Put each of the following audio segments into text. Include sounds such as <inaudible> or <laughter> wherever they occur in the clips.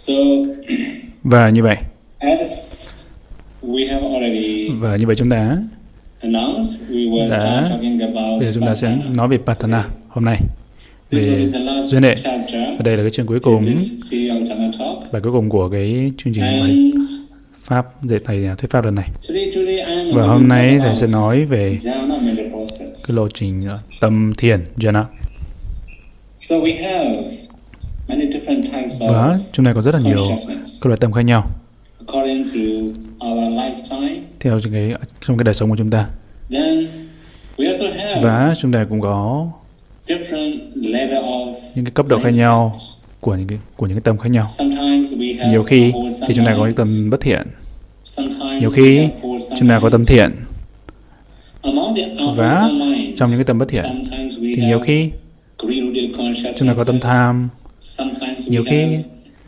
So, Và như vậy, as we have already và như vậy chúng ta announced, we will đã start talking about bây giờ chúng ta sẽ nói về Patana hôm nay. This will về be the last duyên hệ. chapter Và đây là cái chương cuối cùng, bài cuối cùng của cái chương trình And Pháp dạy thầy thuyết Pháp lần này. Và hôm nay thầy sẽ nói về cái lộ trình ờ, tâm thiền jhana. Và chúng ta có rất là nhiều các loại tâm khác nhau according to our lifetime. theo những cái trong cái đời sống của chúng ta. Then we also have Và chúng ta cũng có different level of những cái cấp độ khác nhau của những cái của những cái tâm khác nhau. Sometimes we have Nhiều khi thì chúng ta có mind. tâm bất thiện, nhiều khi chúng ta có tâm thiện Và trong những cái tâm bất thiện sometimes we thì nhiều have khi chúng ta có tâm tham, nhiều we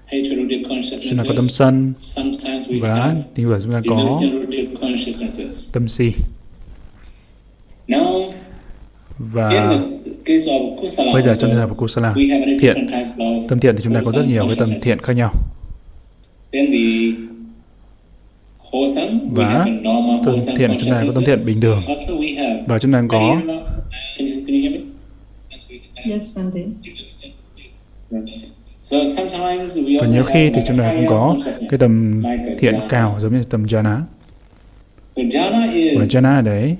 khi chúng ta có tâm consciousnesses. sân Sometimes we và have thì vừa chúng ta có tâm si. Now, in Và the case of kusala, bây giờ trong trường hợp của Kusala, we have many thiện. different type of tâm thiện thì chúng ta có rất nhiều cái tâm thiện khác nhau. Then the wholesome, we Và have a normal tâm wholesome thiện chúng ta có tâm thiện bình thường. Và chúng ta có Can you, và also nhiều have khi thì chúng ta cũng có cái tầm thiện cao giống như tầm jhana. Và jhana đấy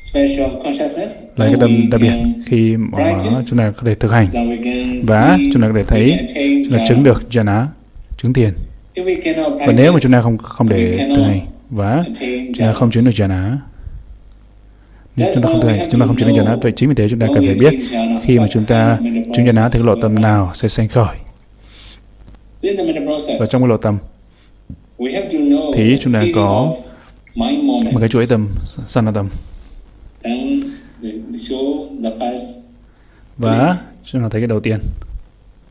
special consciousness là cái tâm đặc biệt khi mà chúng ta có thể thực hành và chúng ta có thể thấy chúng ta chứng được jhana, chứng thiền. If we cannot Và nếu mà chúng ta không không để thực hành và chúng ta không chứng được jhana, nếu chúng ta không thực hành, chúng ta không chứng được jhana, vậy chính vì thế chúng ta cần phải biết khi mà chúng ta chứng jhana thì cái lộ tâm nào sẽ sinh khởi. Và trong cái lộ tâm thì chúng ta có một cái chuỗi tâm sana tâm. Và chúng ta thấy cái đầu tiên.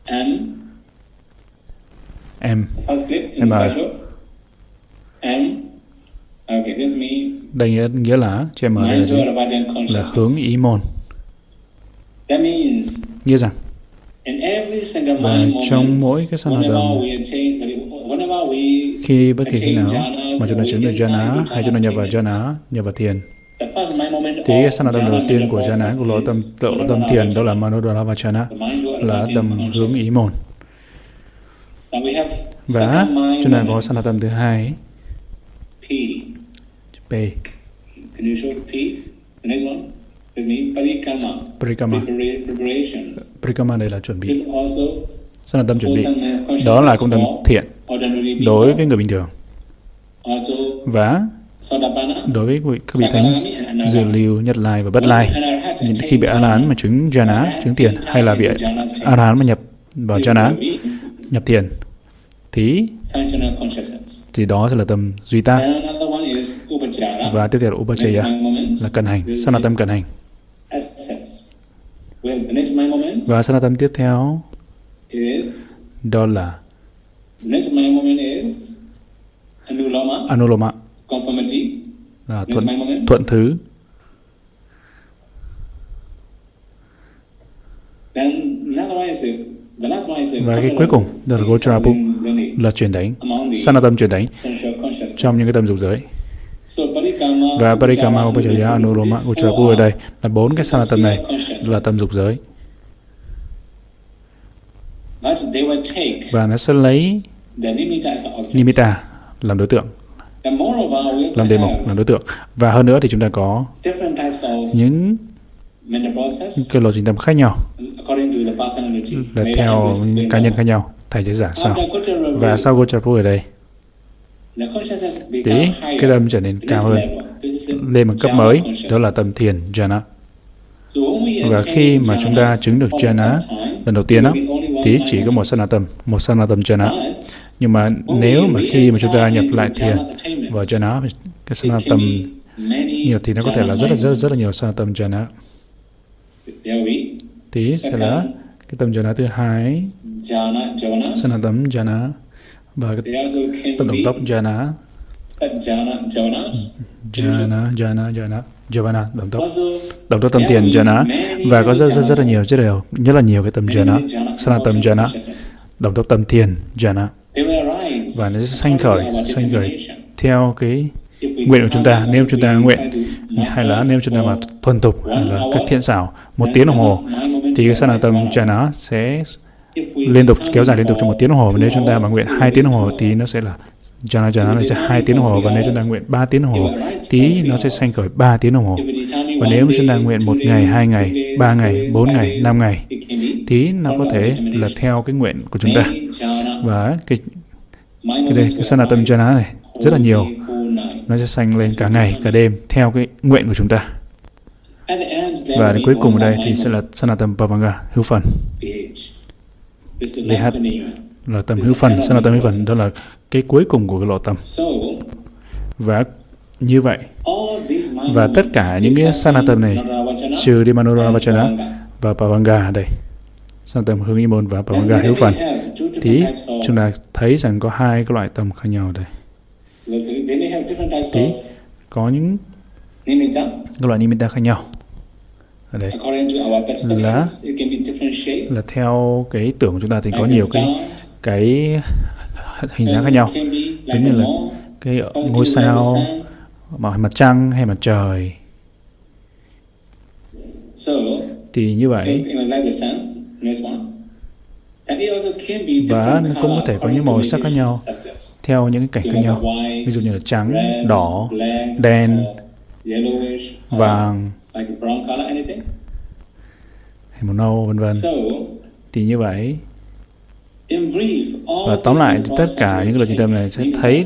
M, em the đây nghĩa, nghĩa là chữ M đây là hướng ý môn. That means Nghĩa rằng in every single Và trong moment, mỗi cái sanh động, we khi bất kỳ khi nào mà chúng ta chứng được jhana hay chúng ta nhập vào jhana nhập vào thiền. The first mind moment thì cái sanh jhana đầu tiên của jhana của lộ tâm lộ tâm thiền đó là Manodara to là tâm hướng ý môn. Then we have và chúng ta có sanh tâm thứ hai P. P Can you show P? The next one is me, parikama, Parikama. Prepara- preparations. Parikama đây là chuẩn bị. This is also sanh tâm chuẩn bị. Consciousness đó là công tâm thiện đối với người bình thường. Và đối với các vị thánh dư lưu nhất lai và bất lai. Attained khi vị a la mà chứng jhana chứng tiền hay là state a la mà nhập vào jhana nhập tiền thì thì đó sẽ là tâm duy ta Và tiếp theo là upachaya là cận hành sanatam cận hành. Và sanatam tiếp theo is đó là anuloma, anuloma. Conformity. là thuận thuận thứ. Và cái cuối cùng đó là gocharapu là chuyển đánh. sanatam chuyển đánh trong những cái tâm dục giới và parikama upachara, upachaya anuloma these ở đây là bốn cái sanatam này là tâm dục giới. Và nó sẽ lấy nimitta làm đối tượng làm đề mục làm đối tượng. Và hơn nữa thì chúng ta có những cái lộ trình tâm khác nhau là theo cá nhân khác nhau thầy sẽ giảng sau. Và sau Gocharapu ở đây higher. cái tâm trở nên cao hơn. lên một cấp jhana mới đó là tâm thiền jhana và khi mà chúng ta jhana chứng được jhana lần đầu tiên one thì chỉ có một moment. sanatam một sanatam jhana But nhưng mà nếu mà khi mà chúng ta nhập lại thiền vào jhana cái sanatam be many nhiều thì nó có thể là jhana rất là rất, rất là nhiều sanatam jhana There we thì sẽ là cái tâm jhana thứ hai. Jhana jhanas. sanatam jhana và cái can tâm động be tốc jhana jhanas. jhana jhana jhana javana động tốc Also, động tốc tâm thiền jhana và có rất rất rất là nhiều rất đều nhất là nhiều cái tâm jhana sanatam jhana đồng tốc tâm thiền jhana và nó sẽ sanh khởi sanh khởi theo cái nguyện của chúng ta. nếu chúng ta nguyện hay là nếu chúng ta mà thuần tục hay là các thiện xảo một tiếng đồng hồ thì cái sát tâm jhana sẽ liên tục kéo dài liên tục trong một tiếng đồng hồ. Và nếu chúng ta mà nguyện hai tiếng đồng hồ thì nó sẽ là jhana jhana, nó sẽ hai tiếng đồng hồ. Và nếu chúng ta nguyện ba tiếng đồng hồ tí nó sẽ sanh khởi ba tiếng đồng hồ. Và nếu chúng ta nguyện một ngày, hai ngày, ba ngày, bốn ngày, năm ngày tí nó có thể là theo cái nguyện của chúng ta. Và cái cái đây, cái sanatam jhana này rất là nhiều. Nó sẽ sanh lên cả ngày, cả đêm theo cái nguyện của chúng ta. Và đến cuối cùng ở đây thì sẽ là sanatam pavanga, hữu phần. VH là tâm hữu phần sanatam hữu phần đó là cái cuối cùng của cái lộ tâm và như vậy và tất cả những cái sanatam này trừ đi manora vachana và pavanga đây. Sanatam hương ý môn và pavanga hữu phần. thì chúng ta thấy rằng có hai cái loại tâm khác nhau đây. Thì có những các loại nimitta khác nhau ở đây. Là là theo cái tưởng của chúng ta thì có nhiều cái cái hình dáng khác nhau. giống như là cái ngôi sao mặt trăng hay mặt trời. Thì như vậy và cũng có thể có những màu sắc khác nhau theo những cái cảnh khác nhau. Ví dụ như là trắng đỏ đen vàng hay màu nâu vân vân. Thì như vậy. và tóm lại tất cả những cái luật trung tâm này sẽ thấy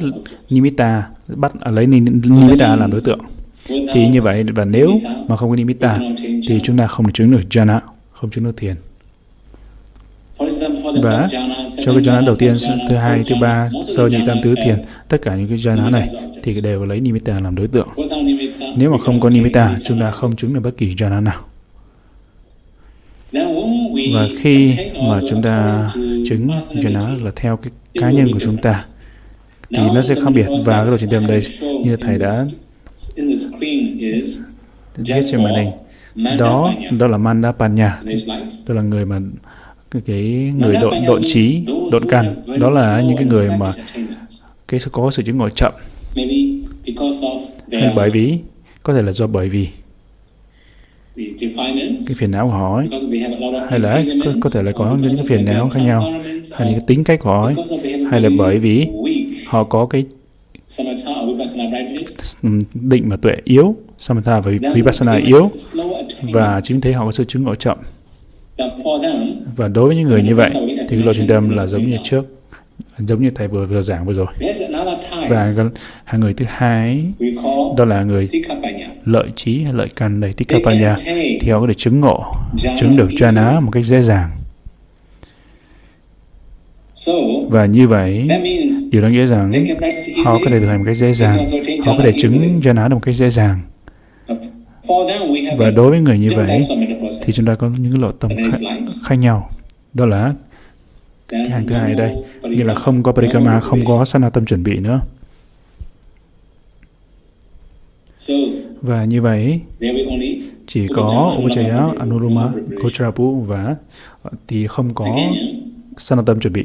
nimitta bắt à, lấy nimitta làm đối tượng. Thì như vậy và nếu mà không có nimitta thì chúng ta không được chứng được jhana không chứng được thiền. Và cho cái jhana đầu tiên, thứ hai, thứ ba, sơ nhị tam tứ thiền, tất cả những cái jhana này thì đều lấy nimitta làm đối tượng. Nếu mà không có nimitta, chúng ta không chứng được bất kỳ jhana nào. Và khi mà chúng ta chứng jhana là theo cái cá nhân của chúng ta, thì nó sẽ khác biệt. Và cái đồ trình tâm đây, như thầy đã viết trên màn hình, đó đó là Mandapanya, đó là người mà cái, cái người độn độn trí độn căn đó là những cái người mà cái có sự chứng ngộ chậm. Hay bởi vì có thể là do bởi vì. Cái phiền não của họ ấy, hay là có, có thể là có những cái phiền não khác nhau hay những cái tính cách của họ ấy, hay là bởi vì họ có cái định và tuệ yếu. Samatha và vipassana yếu. và chính thế họ có sự chứng ngộ chậm và đối với những người như vậy thì lộ trình tâm là giống như trước giống như thầy vừa vừa giảng vừa rồi. Và hàng người thứ hai đó là người lợi trí hay lợi căn đầy tikapanya thì họ có thể chứng ngộ chứng được jhana một cách dễ dàng. Và như vậy điều đó nghĩa rằng họ có thể thực hành một cách dễ dàng. họ có thể chứng jhana được một cách dễ dàng. Và đối với người như vậy thì chúng ta có những lộ tâm khác, khác nhau. Đó là cái hàng thứ hai đây, như là không có parikama, không có sana tâm chuẩn bị nữa. Và như vậy, chỉ có Upachaya, Anuruma, Gocharapu và thì không có sana tâm chuẩn bị.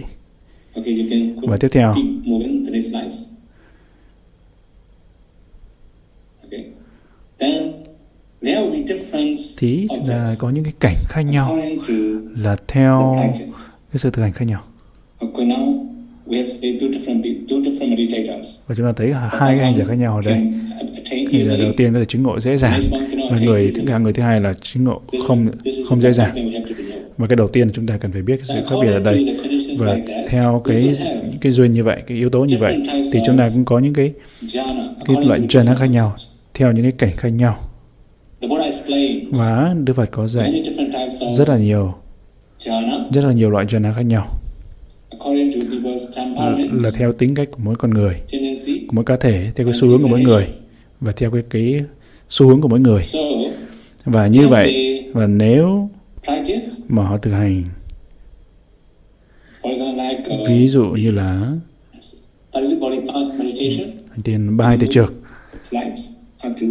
Và tiếp theo, then thì là có những cái cảnh khác nhau. Là theo cái sự thực hành khác nhau. Và chúng ta thấy hai cái hành giả khác nhau ở đây. thì là đầu tiên có thể chứng ngộ dễ dàng. và người thứ hai người thứ hai là chứng ngộ không không dễ dàng. và cái đầu tiên chúng ta cần phải biết cái sự khác biệt ở đây. Và theo cái cái duyên như vậy cái yếu tố như vậy thì chúng ta cũng có những cái cái loại jhana khác nhau theo những cái cảnh khác nhau và Đức Phật có dạy rất là nhiều rất là nhiều loại jhana khác nhau. Là theo tính cách của mỗi con người của mỗi cá thể theo cái xu hướng của mỗi người và theo cái cái xu hướng của mỗi người. Và như vậy và nếu mà họ thực hành ví dụ như là hành tiền ba hai từ trước Can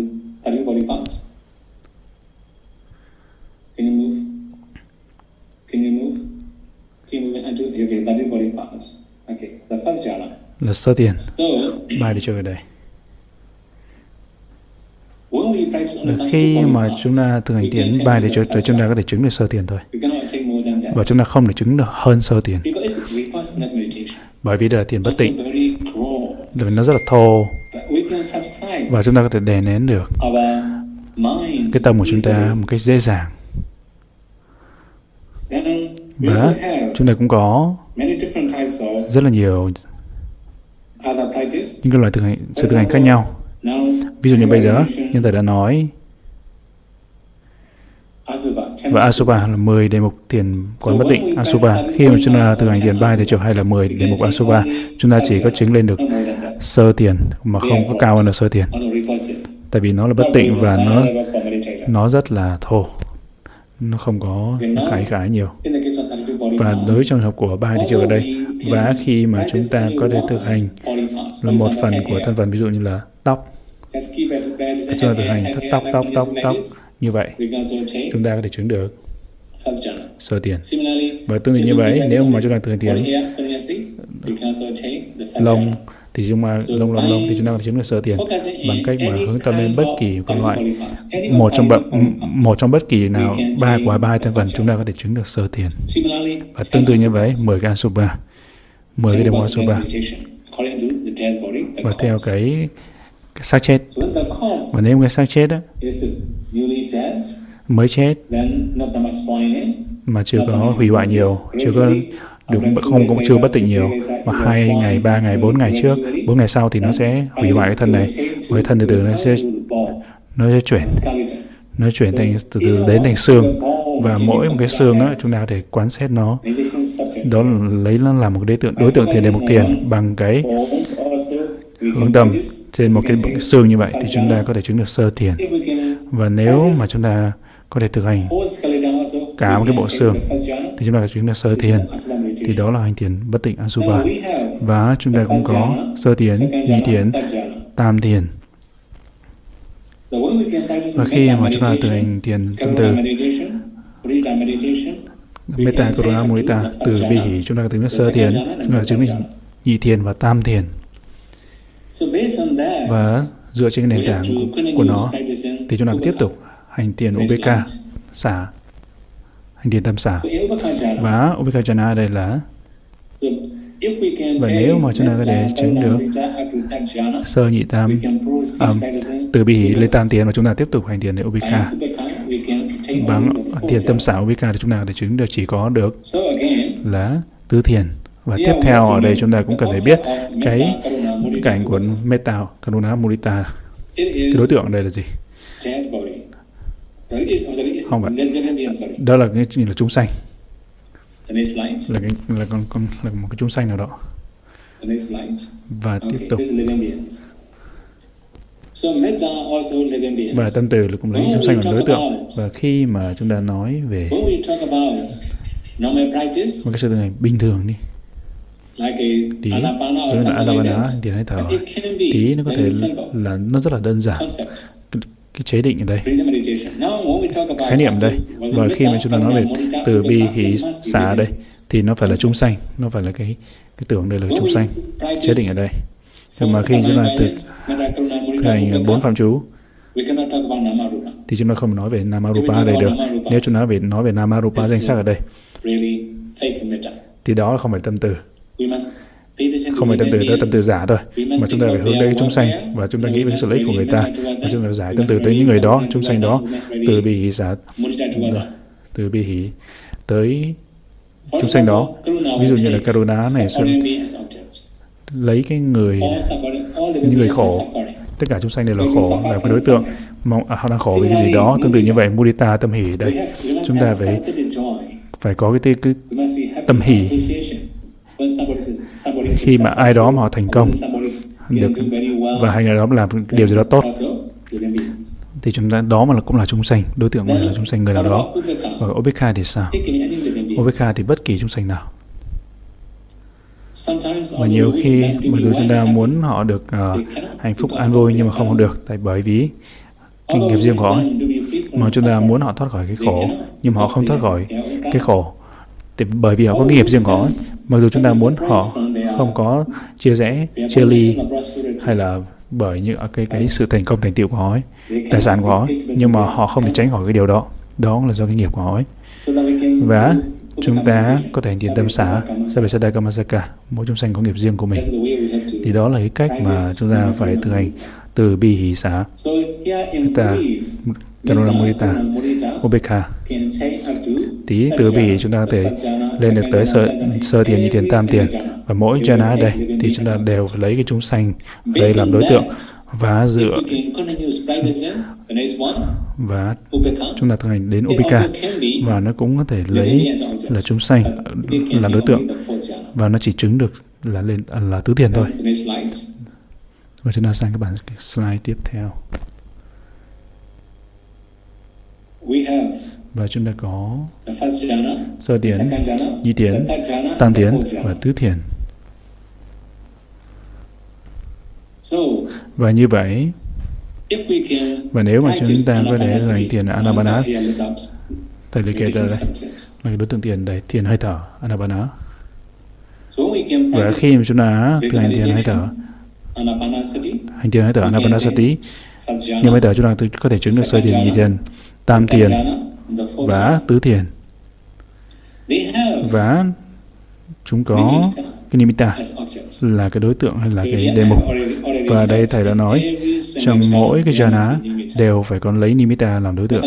you? Can you move? Can you move it? là sơ tiền bài để chơi đây. Là khi mà chúng ta thực hành tiền bài để cho chúng ta có thể chứng được sơ tiền thôi. Và chúng ta không thể chứng được hơn sơ tiền. Bởi vì đây là tiền bất tịnh. nó rất là thô. Và chúng ta có thể đè nén được cái tâm của chúng ta một cách dễ dàng và chúng ta cũng có rất là nhiều những cái loại thực hành, sự thực hành khác nhau. Ví dụ như bây giờ, nhân thầy đã nói và Asuba là 10 đề mục thiền quán bất định. Asuba. Khi mà chúng ta thực hành thiền 3 thì chiều hay là 10 đề mục Asuba, chúng ta chỉ có chứng lên được sơ tiền mà không có cao hơn là sơ tiền. Tại vì nó là bất tịnh và nó nó rất là thô. Nó không có khải khải nhiều. Và đối trong học của ba thì chiều ở đây, và khi mà chúng ta có thể thực hành là một phần của thân phần, ví dụ như là tóc, chúng ta thực hành tóc tóc tóc tóc tóc như vậy. Chúng ta có thể chứng được sơ tiền. Và tương tự như vậy nếu mà chúng ta thực hành tiền lông thì chúng ta lông lông lông thì chúng ta có thể chứng được sơ tiền. Bằng cách mà hướng tâm lên bất kỳ con loại. một trong bậc một trong bất kỳ nào ba của ba thân phần chúng ta có thể chứng được sơ tiền. và tương tự như vậy mười cái asubha mười cái đồng asubha và theo cái cái xác chết. Và nếu cái xác chết đó mới chết mà chưa có hủy hoại nhiều chưa có được không cũng chưa bất tỉnh nhiều. mà hai ngày ba ngày bốn ngày trước bốn ngày sau thì nó sẽ hủy hoại cái thân này. với thân từ từ nó sẽ nó sẽ chuyển. Nó chuyển thành từ từ đến thành xương. Và mỗi một cái xương đó chúng ta có thể quán xét nó. Đó là lấy nó làm một đối tượng đối tượng tiền để một tiền bằng cái hướng tâm trên một cái xương như vậy thì chúng ta có thể chứng được sơ thiền và nếu mà chúng ta có thể thực hành cả một cái bộ xương thì chúng ta có chứng là sơ thiền. Thì đó là hành thiền bất tịnh asubha. Và chúng ta cũng có sơ thiền nhị thiền tam thiền. Và khi mà chúng ta thực hành thiền tâm từ Metta corona Mudita từ bi hỷ chúng ta có tính sơ thiền chúng ta chứng minh nhị thiền và tam thiền. Và dựa trên nền tảng của, nó thì chúng ta tiếp tục hành thiền UBK xả hành tiền tâm xả và Ubekajana đây là và nếu mà chúng ta có thể chứng được sơ nhị tam um, từ bi lên tam tiền và chúng ta tiếp tục hành tiền để UBK bằng tiền tâm xả UBK thì chúng ta có thể chứng được chỉ có được là tứ thiền. Và tiếp theo ở đây chúng ta cũng cần phải biết cái cảnh của Metta Karuna Mudita. Cái đối tượng ở đây là gì? Không phải. Đó là cái là chúng sanh. Là cái là con con là một cái chúng sanh nào đó. Và tiếp tục. Và tâm từ là cũng lấy chúng sanh làm đối tượng. Và khi mà chúng ta nói về một cái sự thực bình thường đi tí giống là Anapana thì hãy thở tí nó có thể là nó rất là đơn giản cái, chế định ở đây. Khái niệm đây và khi mà chúng ta nói về từ bi hỷ xả đây thì nó phải là chúng sanh nó phải là cái cái tưởng đây là chúng sanh chế định ở đây. nhưng mà khi chúng ta thực thành bốn phạm chú thì chúng ta không nói về Namarupa ở đây được. Nếu chúng ta nói về nói về Namarupa danh sắc ở đây thì đó không phải tâm từ không phải tâm từ tới tâm từ giả thôi mà chúng ta phải hướng đến chúng sanh và chúng ta nghĩ về sự lợi ích của người ta. và chúng ta giải tâm từ tới những người đó chúng sanh đó từ bi hỷ giả. Từ bi hỷ tới chúng sanh đó. ví dụ như là karuna này sẽ lấy cái người những người khổ. tất cả chúng sanh đều là khổ là cái đối tượng mong à, họ đang khổ vì cái gì đó. Tương tự như vậy mudita tâm hỷ đây chúng ta phải phải có cái, cái, cái tâm hỷ khi mà ai đó mà họ thành công được và hay là đó làm điều gì đó tốt thì chúng ta đó mà cũng là chúng sanh đối tượng là chúng sanh người nào đó. Và Obekha thì sao? Obekha thì bất kỳ chúng sanh nào. Và nhiều khi mặc dù chúng ta muốn họ được uh, hạnh phúc an vui nhưng mà không được tại bởi vì kinh nghiệp riêng của họ mà chúng ta muốn họ thoát khỏi cái khổ nhưng mà họ không thoát khỏi cái khổ thì bởi vì họ có nghiệp riêng của họ mặc dù chúng ta muốn họ không có chia rẽ chia ly hay là bởi những cái cái sự thành công thành tựu của họ ấy, tài sản của họ ấy, nhưng mà họ không thể tránh khỏi cái điều đó. Đó là do cái nghiệp của họ ấy. Và chúng ta có thể hành tiền tâm xả Sabesada Kamasaka mỗi chúng sanh có nghiệp riêng của mình. Thì đó là cái cách mà chúng ta phải thực hành từ bi hỷ xả. Ta Karunamurita, Mudita tí từ bi chúng ta có thể lên được tới sơ, sơ tiền như tiền tam tiền và mỗi jhana ở đây thì chúng ta đều lấy cái chúng sanh ở đây làm đối tượng và dựa. Và chúng ta thực hành đến Ubeka và nó cũng có thể lấy là chúng sanh làm đối tượng và nó chỉ chứng được là lên à, là tứ tiền thôi. Và chúng ta sang các bản slide tiếp theo và chúng ta có sơ tiến, nhị tiến, tam tiến và tứ thiền. Và như vậy, và nếu mà chúng ta có thể hành thiền Anapana, thầy liệt kê ra đây, là cái đối tượng tiền đây, thiền hơi thở Anapana. Và khi mà chúng ta thực hành thiền hơi thở, hành thiền hơi thở Anapanasati, như bây giờ chúng ta có thể chứng được sơ thiền, nhị thiền, tam thiền và tứ thiền. Và chúng có cái nimitta là cái đối tượng hay là cái đề mục. Và đây thầy đã nói trong mỗi cái jhana đều phải có lấy nimitta làm đối tượng.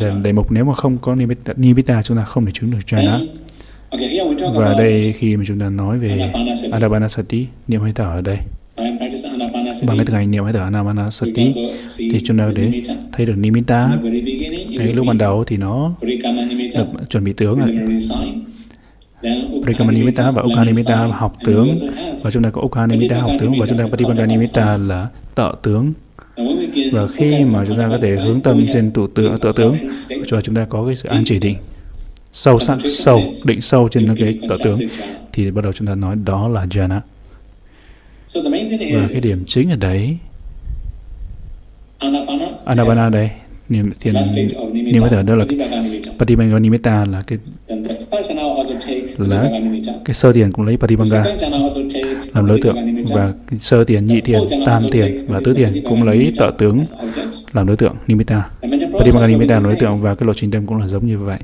Đề, đề mục nếu mà không có nimitta, nimitta chúng ta không thể chứng được jhana. Và đây khi mà chúng ta nói về Anapanasati, niệm hơi thở ở đây, bằng cái thực hành niệm hơi thở Anapanasati thì chúng ta để thấy được nimitta. Ngay lúc ban đầu thì nó được chuẩn bị tướng rồi Prikamanimitta và Ukhanimitta học tướng. và chúng ta có Ukhanimitta học tướng và chúng ta Patipandanimitta là tợ tướng. Và khi mà chúng ta có thể hướng tâm trên tụ tượng tợ tướng cho chúng ta có cái sự an chỉ định. sâu sắc sâu định sâu trên cái tợ tướng. thì bắt đầu chúng ta nói đó là jhana và cái điểm chính ở đấy Anapana đây niệm thiền niệm hơi thở đó là Patibanga Nimitta là cái là cái sơ tiền cũng lấy Patibanga. Làm đối tượng và sơ tiền nhị tiền tam tiền và tứ tiền cũng lấy tợ tướng làm đối tượng Nimitta Patibanga Nimitta là đối tượng và cái lộ trình tâm cũng là giống như vậy.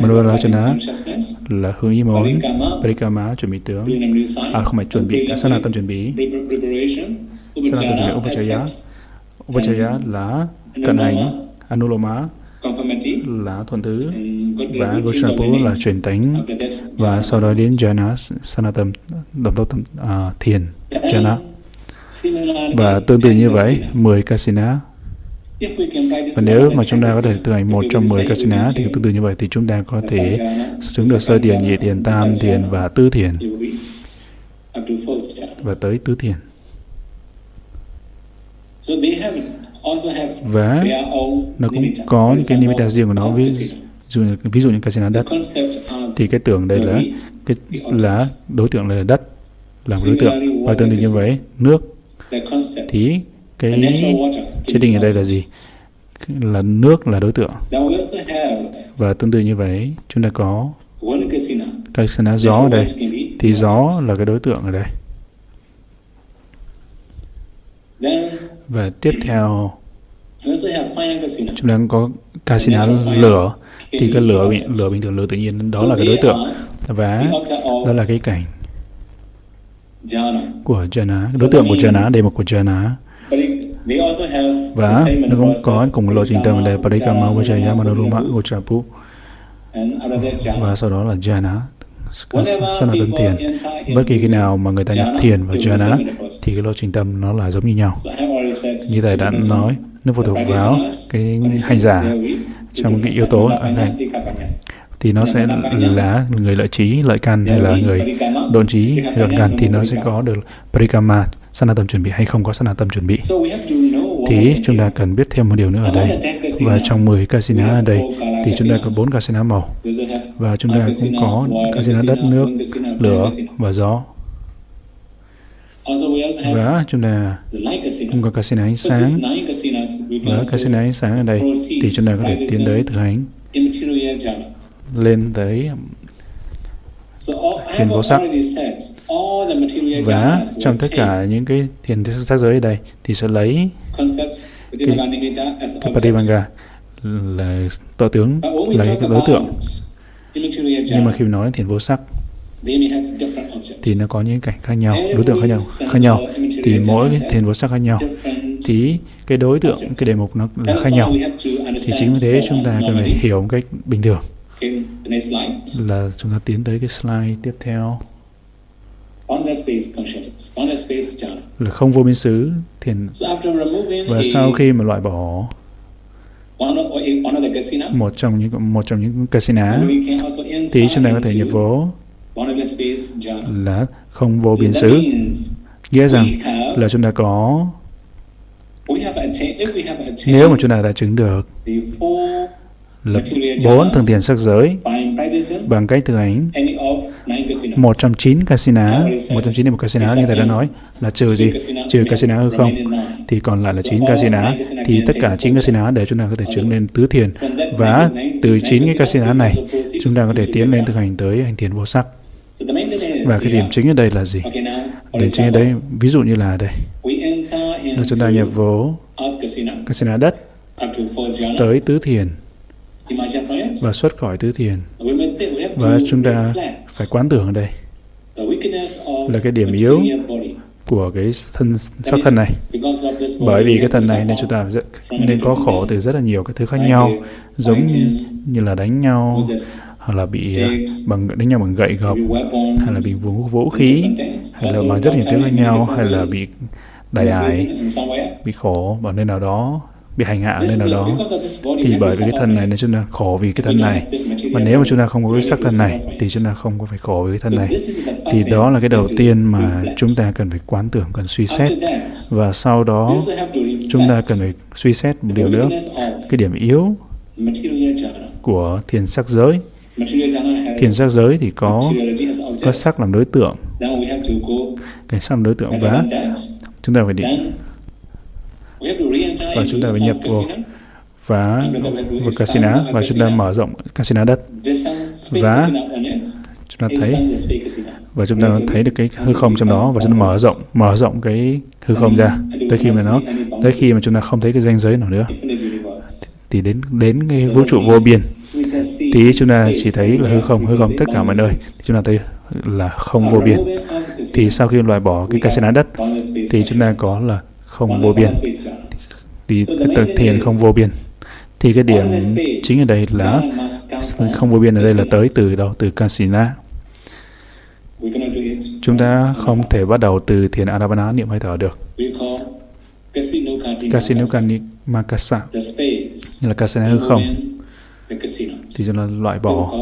Manorachana là hướng ý muốn Parikama chuẩn bị tướng. À không phải chuẩn bị. Sana tâm chuẩn bị. Sana tâm chuẩn bị. Upachaya Upachaya là cận hành. Anuloma là thuận thứ. Và Goshapu là chuyển tánh và sau đó đến Jana Sanatam đồng tốc uh, thiền Jana và tương tự như vậy 10 Kasina và nếu mà chúng ta có thể thực hành một trong 10 Kasina thì tương tự như vậy thì chúng ta có thể chứng được sơ thiền, nhị thiền, tam thiền và tứ thiền. Và tới tứ thiền và nó cũng có những cái nimitta riêng của nó. Ví dụ ví dụ như casino đất. thì cái tưởng đây là cái là đối tượng là đất làm đối tượng. Và tương tự như vậy nước. thì cái chế định ở đây là gì? Là nước là đối tượng. Và tương tự như vậy chúng ta có casino. gió ở đây. thì gió là cái đối tượng ở đây và tiếp theo, chúng ta có casino lửa. Thì cái lửa lửa bình thường, lửa tự nhiên, đó là cái đối tượng. Và đó là cái cảnh của jhana đối tượng của jhana đề mục của jhana và nó cũng có cùng lộ trình tâm là parikama vajaya manoruma gochapu và sau đó là jhana Sanatan thiền. Bất kỳ khi nào mà người ta nhập thiền và jhana thì cái lộ trình tâm nó là giống như nhau. Như thầy đã nói, nó phụ thuộc vào cái hành giả trong cái yếu tố ở đây thì nó sẽ là người lợi trí, lợi căn hay là người độn trí độn căn thì nó sẽ có được parikama, sanatam chuẩn bị hay không có sanatam chuẩn bị. Thì chúng ta cần biết thêm một điều nữa ở đây. Và trong 10 casino ở đây thì chúng ta có 4 casino màu. Và chúng ta cũng có casino đất, nước, lửa và gió. Và chúng ta cũng có casino ánh sáng. Và casino ánh sáng ở đây thì chúng ta có thể tiến tới thực hành lên tới thiền vô sắc. và trong tất cả những cái thiền sắc giới ở đây thì sẽ lấy cái, cái Patibanga là tọa tướng lấy cái đối tượng. nhưng mà khi nói thiền vô sắc thì nó có những cảnh khác nhau đối tượng khác nhau khác nhau. thì mỗi thiền vô sắc khác nhau. thì cái đối tượng cái đề mục nó là khác nhau. thì chính vì thế chúng ta cần phải hiểu một cách bình thường là chúng ta tiến tới cái slide tiếp theo. Là không vô biên xứ thiền. Và sau khi mà loại bỏ một trong những một trong những casino thì chúng ta có thể nhập vô. là không vô biên xứ. nghĩa rằng là chúng ta có nếu mà chúng ta đã chứng được lập bốn thường tiền sắc giới bằng cách thực hành một trong chín casino một trong chín một casino như thầy đã nói là trừ gì? trừ casino hay không? thì còn lại là chín casino thì tất cả chín casino để chúng ta có thể chứng lên tứ thiền. và từ chín cái casino này chúng ta có thể tiến lên thực hành tới hành thiền vô sắc. Và cái điểm chính ở đây là gì? Điểm chính ở đây ví dụ như là đây. Là chúng ta nhập vô casino. đất tới tứ thiền và xuất khỏi tứ thiền. Và chúng ta phải quán tưởng ở đây. Là cái điểm yếu của cái thân sắc thân này. bởi vì cái thân này nên chúng ta nên có khổ từ rất là nhiều cái thứ khác nhau. giống như là đánh nhau hoặc là bị à, bằng đánh nhau bằng gậy gộc hay là bị vũ vũ khí hay là bằng rất nhiều thứ khác nhau hay là bị đại ải bị khổ bằng nơi nào đó bị hành hạ nên nào đó. thì bởi vì cái thân này nên chúng ta khổ vì cái thân này. mà nếu mà chúng ta không có cái sắc thân này thì chúng ta không có phải khổ vì cái thân này. thì đó là cái đầu tiên mà chúng ta cần phải quán tưởng cần suy xét. và sau đó chúng ta cần phải suy xét một điều nữa. cái điểm yếu của thiền sắc giới. Thiền sắc giới thì có có sắc làm đối tượng. Cái sắc làm đối tượng và chúng ta phải đi và chúng ta phải nhập vô và vào casino và chúng ta mở rộng casino đất. Và chúng ta thấy và chúng ta thấy được cái hư không trong đó và chúng ta mở rộng mở rộng cái hư không ra tới khi mà nó tới khi mà chúng ta không thấy cái danh giới nào nữa. Thì đến đến cái vũ trụ vô biên thì chúng ta chỉ thấy là hư không hư không tất cả mọi nơi. Chúng ta thấy là không vô biên. thì sau khi loại bỏ cái casino đất thì chúng ta có là không vô biên. thì cái tầng thiền không vô biên. Thì cái điểm chính ở đây là không vô biên ở đây là tới từ đâu? Từ kasina chúng ta không thể bắt đầu từ thiền anapana niệm hơi thở được. Kasinukani Makasa là Kasina hư không? thì chúng ta loại bỏ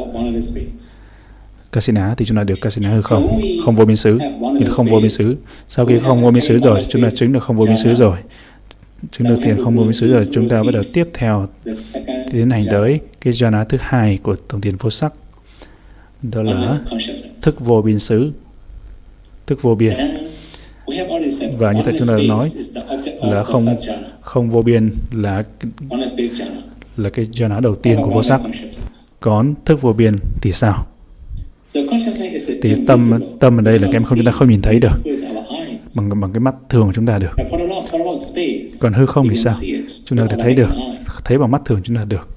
Kasina thì chúng ta được Kasina hư không? Không vô biên xứ. Thì không vô biên xứ. Sau khi không vô biên xứ rồi chúng ta chứng được không vô biên xứ rồi. Chứng được thiền không vô biên xứ rồi. Chúng ta bắt đầu tiếp theo. Tiến hành tới cái jhana thứ hai của tổng tiền vô sắc. Đó là thức vô biên xứ. Thức vô biên. Và như thầy chúng ta đã nói là không không vô biên là là cái jhana đầu tiên của vô sắc. còn thức vô biên thì sao thì tâm tâm ở đây là cái em không chúng ta không nhìn thấy được. bằng bằng cái mắt thường của chúng ta được. Còn hư không thì sao? chúng ta có thể thấy được. thấy bằng mắt thường chúng ta được.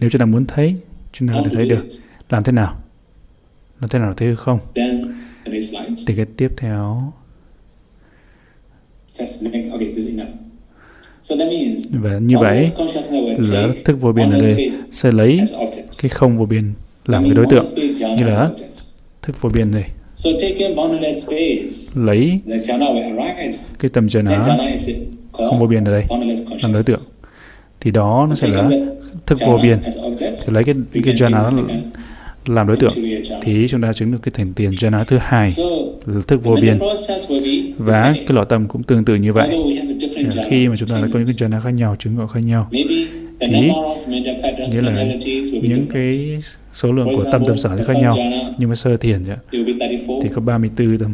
nếu chúng ta muốn thấy chúng ta có thể thấy được. Làm thế nào? Làm thế nào thấy hư không? Thì cái tiếp theo. Và như vậy là thức vô biên ở đây sẽ lấy cái không vô biên làm cái đối tượng như là thức vô biên này lấy cái tầm jhana không vô biên ở đây làm đối tượng. thì đó nó sẽ là thức vô biên thì lấy cái cái jhana làm đối tượng. thì chúng ta chứng được cái thành tiền jhana thứ hai là thức vô biên và cái lọ tâm cũng tương tự như vậy. Khi mà chúng ta có những cái jhana khác nhau chứng ngộ khác nhau thì nghĩa là những cái số lượng của tâm tâm sở khác nhau nhưng mà sơ thiền thì có 34 tâm.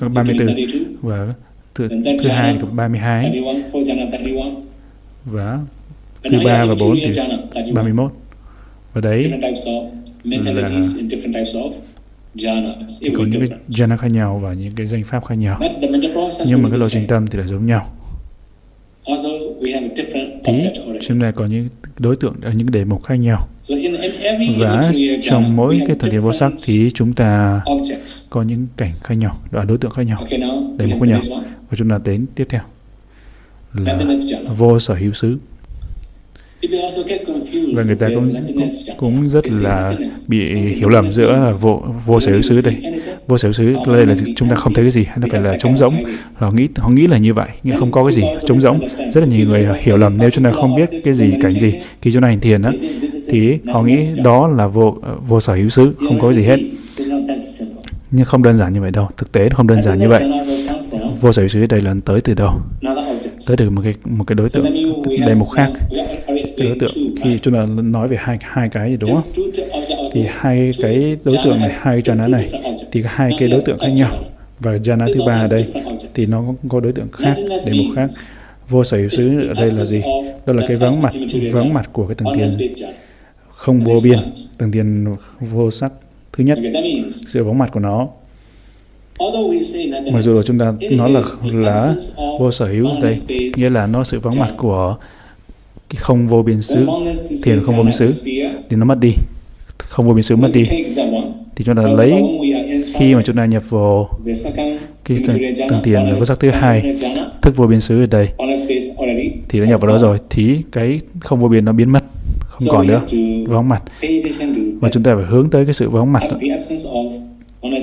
Có 34 và thứ, thứ hai thì có 32 và thứ ba và bốn thì 31 và đấy là có những cái jhana khác nhau và những cái danh pháp khác nhau. Nhưng mà cái lộ trình tâm thì là giống nhau thì chúng ta có những đối tượng ở những đề mục khác nhau. Và trong mỗi cái thời điểm vô sắc thì chúng ta có những cảnh khác nhau và đối tượng khác nhau đề mục khác nhau. và chúng ta đến tiếp theo. Là vô sở hữu xứ và người ta cũng cũng rất là bị hiểu lầm giữa vô vô sở hữu xứ đây. vô sở hữu xứ đây là chúng ta không thấy cái gì hay là phải là trống rỗng. Họ nghĩ họ nghĩ là như vậy nhưng không có cái gì trống rỗng. rất là nhiều người hiểu lầm. Nếu chúng ta không biết cái gì cảnh gì khi chúng ta hành thiền á thì họ nghĩ đó là vô vô sở hữu xứ không có gì hết. Nhưng không đơn giản như vậy đâu. Thực tế không đơn giản như vậy. vô sở hữu xứ đây là tới từ đâu? Tới từ một cái một cái đối tượng. đề mục khác đối tượng khi chúng ta nói về hai hai cái gì, đúng không? Thì hai cái đối tượng này, hai jhana này, thì hai cái đối tượng khác nhau. Và jhana thứ ba ở đây, thì nó có đối tượng khác, đề mục khác. Vô sở hữu xứ ở đây là gì? Đó là cái vắng mặt vắng mặt của cái tầng tiền. Không vô biên, tầng tiền vô sắc. Thứ nhất, sự vắng mặt của nó. Mặc dù chúng ta nói là là vô sở hữu đây, nghĩa là nó sự vắng mặt của cái không vô biên xứ thiền không vô biên xứ thì nó mất đi. Không vô biên xứ mất đi. Thì chúng ta lấy khi mà chúng ta nhập vào cái tầng tiền vô sắc thứ hai thức vô biên xứ ở đây thì nó nhập vào đó rồi thì cái không vô biên nó biến mất không còn nữa vắng mặt. Và chúng ta phải hướng tới cái sự vắng mặt. Đó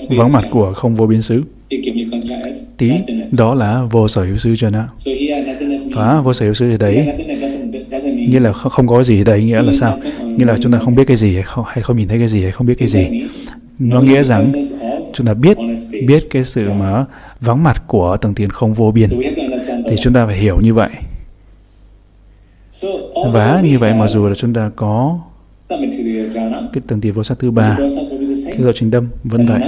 vắng mặt của không vô biên xứ. Tí đó là vô sở hữu xứ jhana và vô sở hữu xứ ở đấy nghĩa là không có gì đấy đây nghĩa là sao? Nghĩa là chúng ta không biết cái gì hay không, hay không nhìn thấy cái gì hay không biết cái gì. Nó nghĩa rằng chúng ta biết biết cái sự mà vắng mặt của tầng tiền không vô biên. Thì chúng ta phải hiểu như vậy. Và như vậy mặc dù là chúng ta có cái tầng tiền vô sắc thứ ba cái lộ trình đâm vẫn vậy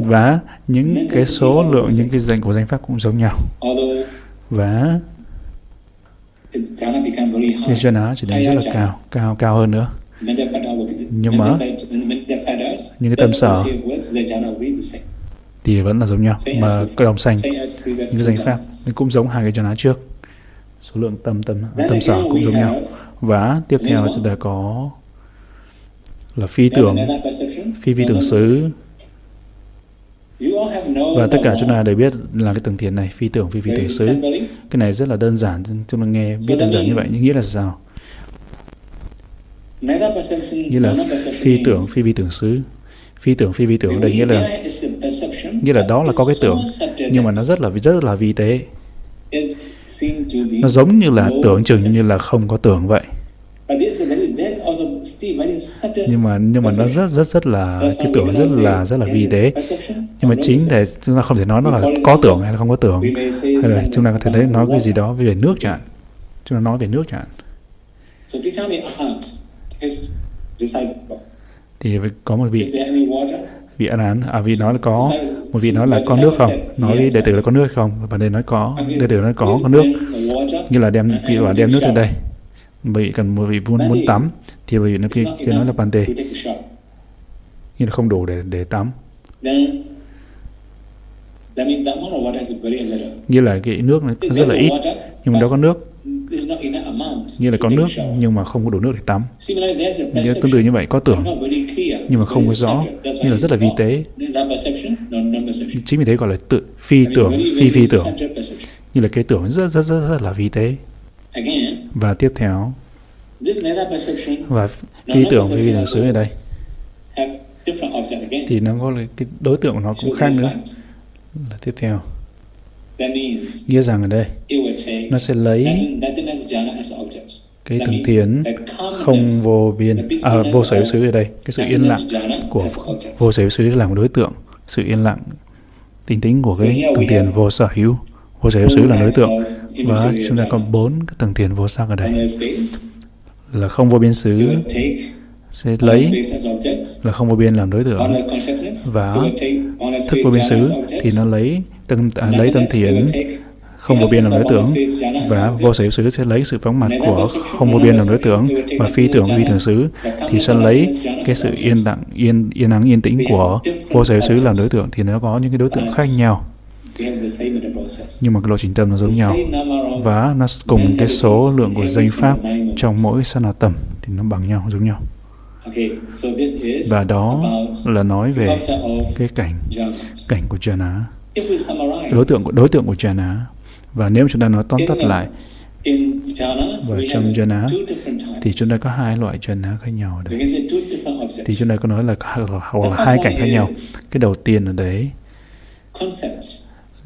và những cái số lượng những cái danh của danh pháp cũng giống nhau. Và cái jhana trở nên rất là cao cao cao hơn nữa. Nhưng mà. những cái tâm sở thì vẫn là giống nhau. Mà cái đồng xanh những cái danh pháp cũng giống hai cái jhana trước. Số lượng tâm tâm tâm sở cũng giống nhau. và tiếp theo chúng ta có là phi tưởng phi vi tưởng xứ và tất cả chúng ta đều biết là cái tầng thiền này phi tưởng phi vi tưởng xứ. cái này rất là đơn giản chúng ta nghe biết đơn giản như vậy nhưng nghĩa là sao? Như là phi tưởng phi vi tưởng xứ. Phi tưởng phi vi tưởng đây nghĩa là nghĩa là đó là có cái tưởng nhưng mà nó rất là rất là vi tế. nó giống như là tưởng chừng như là không có tưởng vậy nhưng mà nhưng mà nó rất rất rất là cái tưởng rất là rất là vi tế. nhưng mà chính để chúng ta không thể nói nó là có tưởng hay là không có tưởng. Hay là chúng ta có thể thấy nói cái gì đó về nước chẳng chúng ta nói về nước chẳng thì có một vị vị an án. À vị nói là có. Một vị nói là có nước không? Nói với đệ tử là có nước không? Và đệ nói có đệ tử nói có có nước. như là đem vị bảo đem nước từ đây vị cần một vị muốn muốn tắm thì vị nó kia, kia nói là pante. nhưng là không đủ để để tắm. Như là cái nước này rất là ít nhưng mà đó có nước. như là có nước nhưng mà không có đủ nước để tắm. Như tương tự như vậy có tưởng nhưng mà không có rõ như là rất là vi tế. chính vì thế gọi là tự phi tưởng phi phi tưởng. như là cái tưởng rất rất rất, rất là vi tế và tiếp theo. Và phi tưởng với vi tưởng xứ ở đây. thì nó có cái đối tượng của nó cũng khác nữa. là tiếp theo. nghĩa rằng ở đây nó sẽ lấy cái tầng thiền không vô biên à, vô sở hữu xứ ở đây cái sự yên lặng của vô sở hữu xứ là một đối tượng sự yên lặng tính tính của cái tầng thiền vô sở hữu vô sở hữu xứ là đối tượng và chúng ta có bốn cái tầng thiền vô sắc ở đây. Là không vô biên xứ sẽ lấy là không vô biên làm đối tượng. Và thức vô biên xứ thì nó lấy tâm à, lấy tâm thiền không vô biên làm đối tượng. và vô sở hữu xứ sẽ lấy sự phóng mặt của không vô biên làm đối tượng và phi tưởng vi thường xứ thì sẽ lấy cái sự yên lặng yên yên ắng yên tĩnh của vô sở hữu xứ làm đối tượng thì nó có những cái đối tượng khác nhau nhưng mà cái lộ trình tâm nó giống nhau. và nó cùng cái số lượng của danh pháp trong mỗi sanatam thì nó bằng nhau giống nhau. Và đó là nói về cái cảnh cảnh của jhana. Đối tượng của đối tượng của jhana. Và nếu chúng ta nói tóm tắt lại và trong jhana thì chúng ta có hai loại jhana khác nhau ở đây thì chúng ta có nói là, là, là hai cảnh khác nhau. cái đầu tiên ở đấy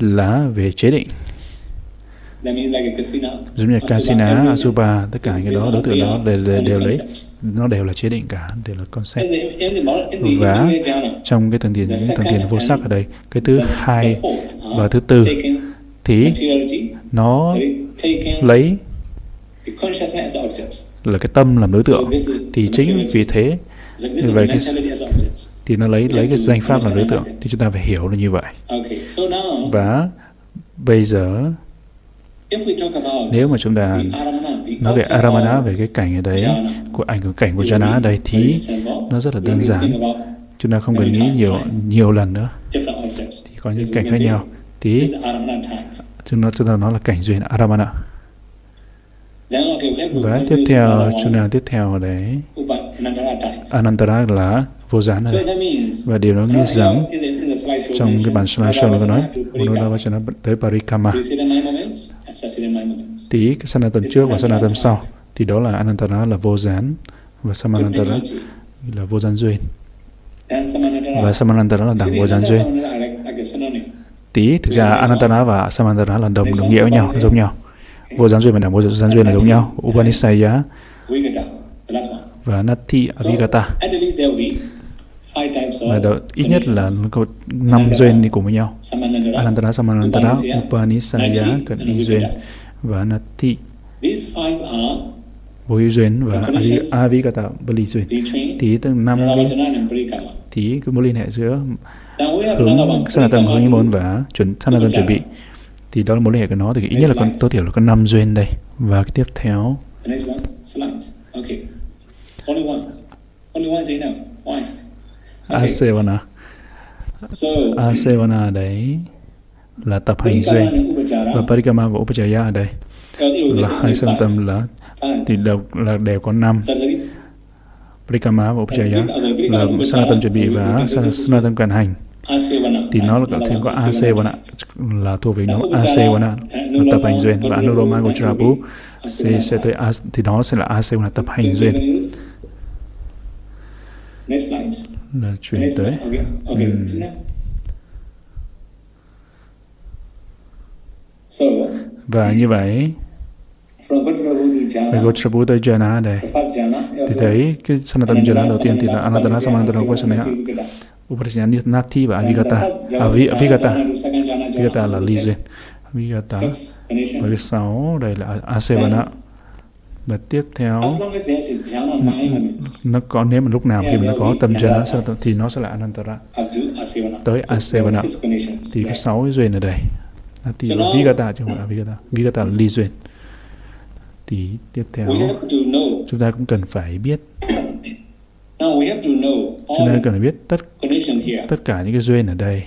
là về chế định. Giống như casino, asuba, tất cả những cái đó đối tượng đó đều, đều, đều lấy. Nó đều là chế định cả đều là concept. Và trong cái tầng tiền những tầng tiền vô sắc ở đây cái thứ hai và thứ tư thì nó lấy là cái tâm làm đối tượng. Thì chính vì thế về cái thì nó lấy lấy cái danh pháp làm đối tượng. Thì chúng ta phải hiểu là như vậy. và bây giờ nếu mà chúng ta nói về Aramana, về cái cảnh ở đấy, của ảnh của cảnh của Jana ở đây thì nó rất là đơn giản. Chúng ta không cần nghĩ nhiều nhiều lần nữa. Thì có những cảnh khác nhau. Thì chúng ta, chúng ta nói là cảnh duyên Aramana. Và tiếp theo, chúng ta tiếp theo ở đấy, Anantara là vô gián ở đây. Và điều đó nghĩa rằng trong cái bản slideshow nó có nói Manoda Vachana tới Parikama tí cái Sanatan trước và Sanatan sau. Thì đó là Anantara là vô gián và Samanantara là vô gián duyên. Và Samanantara là đẳng vô gián duyên. Tí thực ra Anantara và Samanantara là đồng đồng nghĩa với nhau giống nhau. Vô gián duyên và đẳng vô gián duyên là giống nhau. Upanisaya và Nati Avigata và đó, ít nhất là có năm duyên đi cùng với nhau. Anantara, Samanantara, Upanisaya, cận y duyên và Nati vô hữu duyên và Avikata Bali duyên. Thì từng năm thì cái mối liên hệ giữa hướng Sanatan hướng môn và chuẩn Sanatan chuẩn bị. Thì đó là mối liên hệ của nó. Thì ít nhất là con tối thiểu là có năm duyên đây. Và cái tiếp theo. Only one is enough. Why? Asevana Asevana đấy là tập hành duyên và Parikama và Upachaya ở đây là hai sân tâm là thì đều là đều có năm Parikama và Upachaya là Sanatan chuẩn bị và Sanatan cận hành thì nó là thêm có Asevana là thuộc về nhóm Asevana là tập hành duyên và Anuroma Gojrapu sẽ, sẽ tới thì đó sẽ là Asevana tập hành duyên là chuyển tới um, và như vậy về Gotrabu tới Jana đây thì thấy cái Sanatan Jana đầu tiên thì là Anatana Samantana Upasana Upasana Nati và Avigata Avigata Avigata là duyên Avigata và cái sáu đây là Asevana và tiếp theo nó có nếu mà lúc nào khi mà nó có tâm jhana thì nó sẽ là anantara. Tới asevana. thì có sáu duyên ở đây thì là vigata chứ không phải vigata. Vigata là ly duyên. Thì tiếp theo chúng ta cũng cần phải biết. Chúng ta cần phải biết tất tất cả những cái duyên ở đây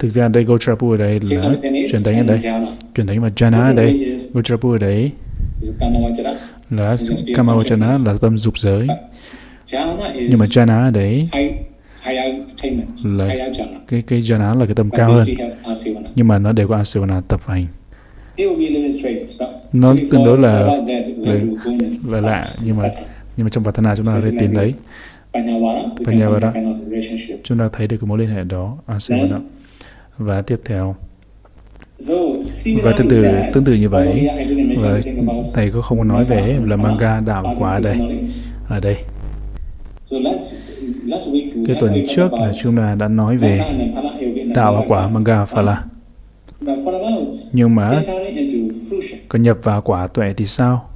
Thực ra đây Gotrapu ở đây là truyền thánh ở đây. Truyền thánh và Jana ở đây. Gotrapu ở đây là Kamavachana là tâm dục giới. Nhưng mà Jana ở đấy là cái cái Jana là cái tâm cao hơn. Nhưng mà nó đều có Asivana tập hành. Nó tương đối là là, là lạ nhưng mà nhưng mà trong Vatana chúng ta phải tìm thấy Panyavara chúng ta thấy được cái mối liên hệ đó. Asavana và tiếp theo. Và tương tự tương tự như vậy. và thầy có không có nói về là manga đạo quả đây. ở đây. Cái tuần trước là chúng ta đã nói về đạo quả manga phala. nhưng mà có nhập vào quả tuệ thì sao?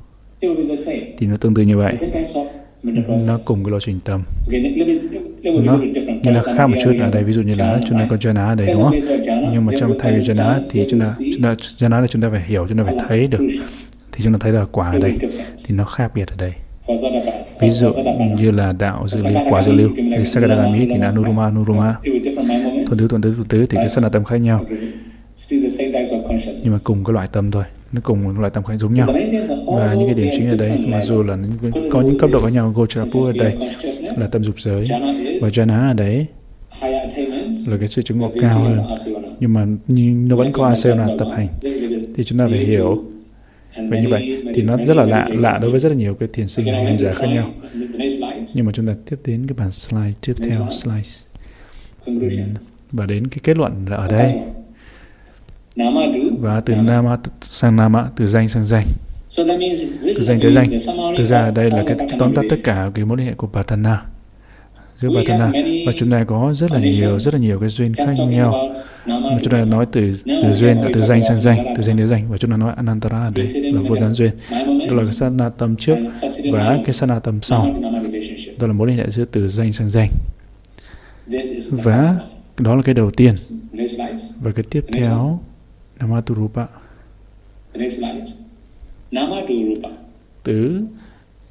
Thì nó tương tự như vậy nó cùng cái lộ trình tâm nó như là khác một chút ở đây ví dụ như là chúng ta có jhana ở đây đúng không? nhưng mà trong thay vì jhana thì chúng ta chúng ta jhana là chúng ta phải hiểu chúng ta phải thấy được. thì chúng ta thấy là quả ở đây thì nó khác biệt ở đây. Ví dụ như là đạo dữ lưu quả dữ lưu thì sakadagami thì là nuruma nuruma. thuần tứ thuần tứ thuần tứ thì cái sanh là tâm khác nhau nhưng mà cùng cái loại tâm thôi. Nó cùng một loại tâm khác giống nhau. Và những cái điểm chính ở đây mặc dù là có những cấp độ khác nhau gocharapu ở đây là tâm dục giới. Và jhana ở đấy là cái sự chứng ngộ cao hơn. nhưng mà nhưng nó vẫn có asana tập hành. Thì chúng ta phải hiểu. và như vậy thì nó rất là lạ lạ đối với rất là nhiều cái thiền sinh hành giả khác nhau. nhưng mà chúng ta tiếp đến cái bản slide tiếp theo slide. và đến cái kết luận là ở đây và từ nama. Sang nama từ danh sang danh. Từ danh tới danh. từ ra đây là cái tóm tắt tất cả cái mối liên hệ của Patana. Giữa Patana và chúng ta có rất là nhiều rất là nhiều cái duyên khác nhau. mà chúng ta nói từ từ duyên từ danh sang danh từ danh tới danh. Và chúng ta nói Anantara đây là vô gián duyên. Đó là cái sana tâm trước và cái sana tâm sau. Đó là mối liên hệ giữa từ danh sang danh. Và đó là cái đầu tiên. Và cái tiếp theo Namaturupa. The next slide. Namaturupa. Từ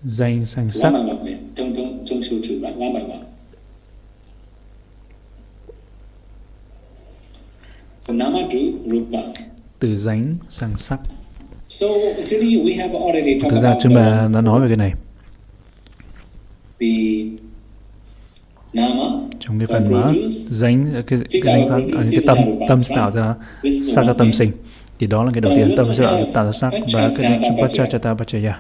danh sang sắc. Trong trong trong số chủ one by one. So Namaturupa. Từ danh sang sắc. So actually we have already talked Thực ra chúng ta đã nói về cái này. The trong cái phần mà danh cái, cái danh pháp à, cái tâm tâm sẽ tạo ra sắc ra tâm sinh. Thì đó là cái đầu tiên. tâm sẽ tạo ra sắc và cái chúng pacha chata pachaya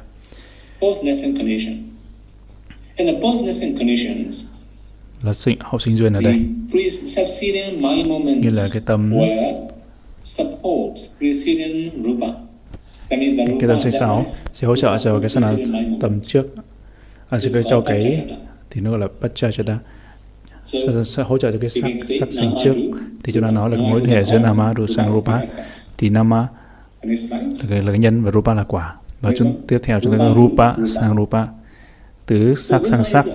là sinh hậu sinh duyên ở đây. như là cái tâm cái tâm sinh sáu sẽ hỗ trợ cho cái sana tâm trước. À, sẽ cho cái thì nó gọi là pacha chata sẽ, hỗ trợ cho cái sắc sắc sinh trước. Thì chúng ta nói là mối hệ giữa nama sang rupa thì nama là cái nhân và rupa là quả. Và chúng tiếp theo chúng ta có rupa sang rupa từ sắc sang sắc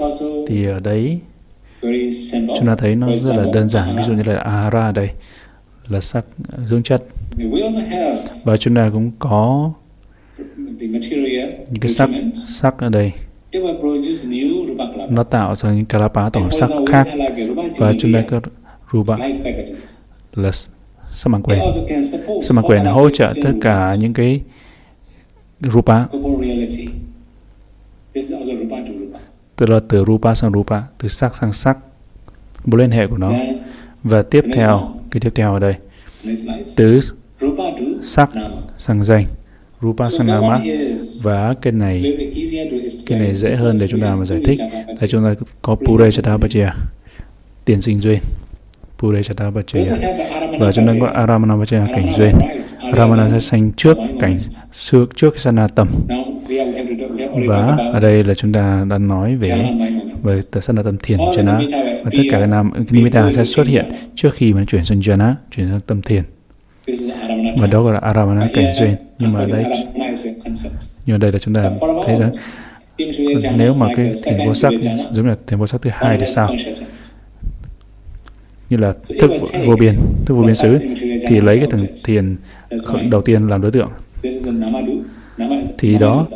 thì ở đấy chúng ta thấy nó rất là đơn giản. Ví dụ như là ahara đây là sắc dưỡng chất. Và chúng ta cũng có những cái sắc sắc ở đây nó tạo ra những kalapa tổng hợp sắc khác. Và chúng ta có rupa là sắc mạng quyền sắc mạng quyền hỗ trợ tất cả những cái rupa. Tức là từ rupa sang rupa từ sắc sang sắc. Mối liên hệ của nó. Và tiếp theo cái tiếp theo ở đây. Từ sắc sang danh Rupa Sanama và cái này cái này dễ hơn để chúng ta mà giải thích. Tại chúng ta có Pure Chatapachya tiền sinh duyên. Pure Chatapachya và chúng ta có Aramanapachya cảnh duyên. Aramana sẽ sanh trước cảnh trước trước cái sana tâm và ở đây là chúng ta đã nói về về sana tâm thiền jhana. và tất cả cái nam nimitta sẽ xuất hiện trước khi mà chuyển sang jhana chuyển sang tâm thiền và đó gọi là aramana cảnh duyên. Nhưng mà đây nhưng mà đây là chúng ta thấy rằng nếu mà cái thiền vô sắc giống là thiền vô sắc thứ hai thì sao? như là thức vô biên thức vô biên xứ thì lấy cái thằng thiền đầu tiên làm đối tượng. Thì đó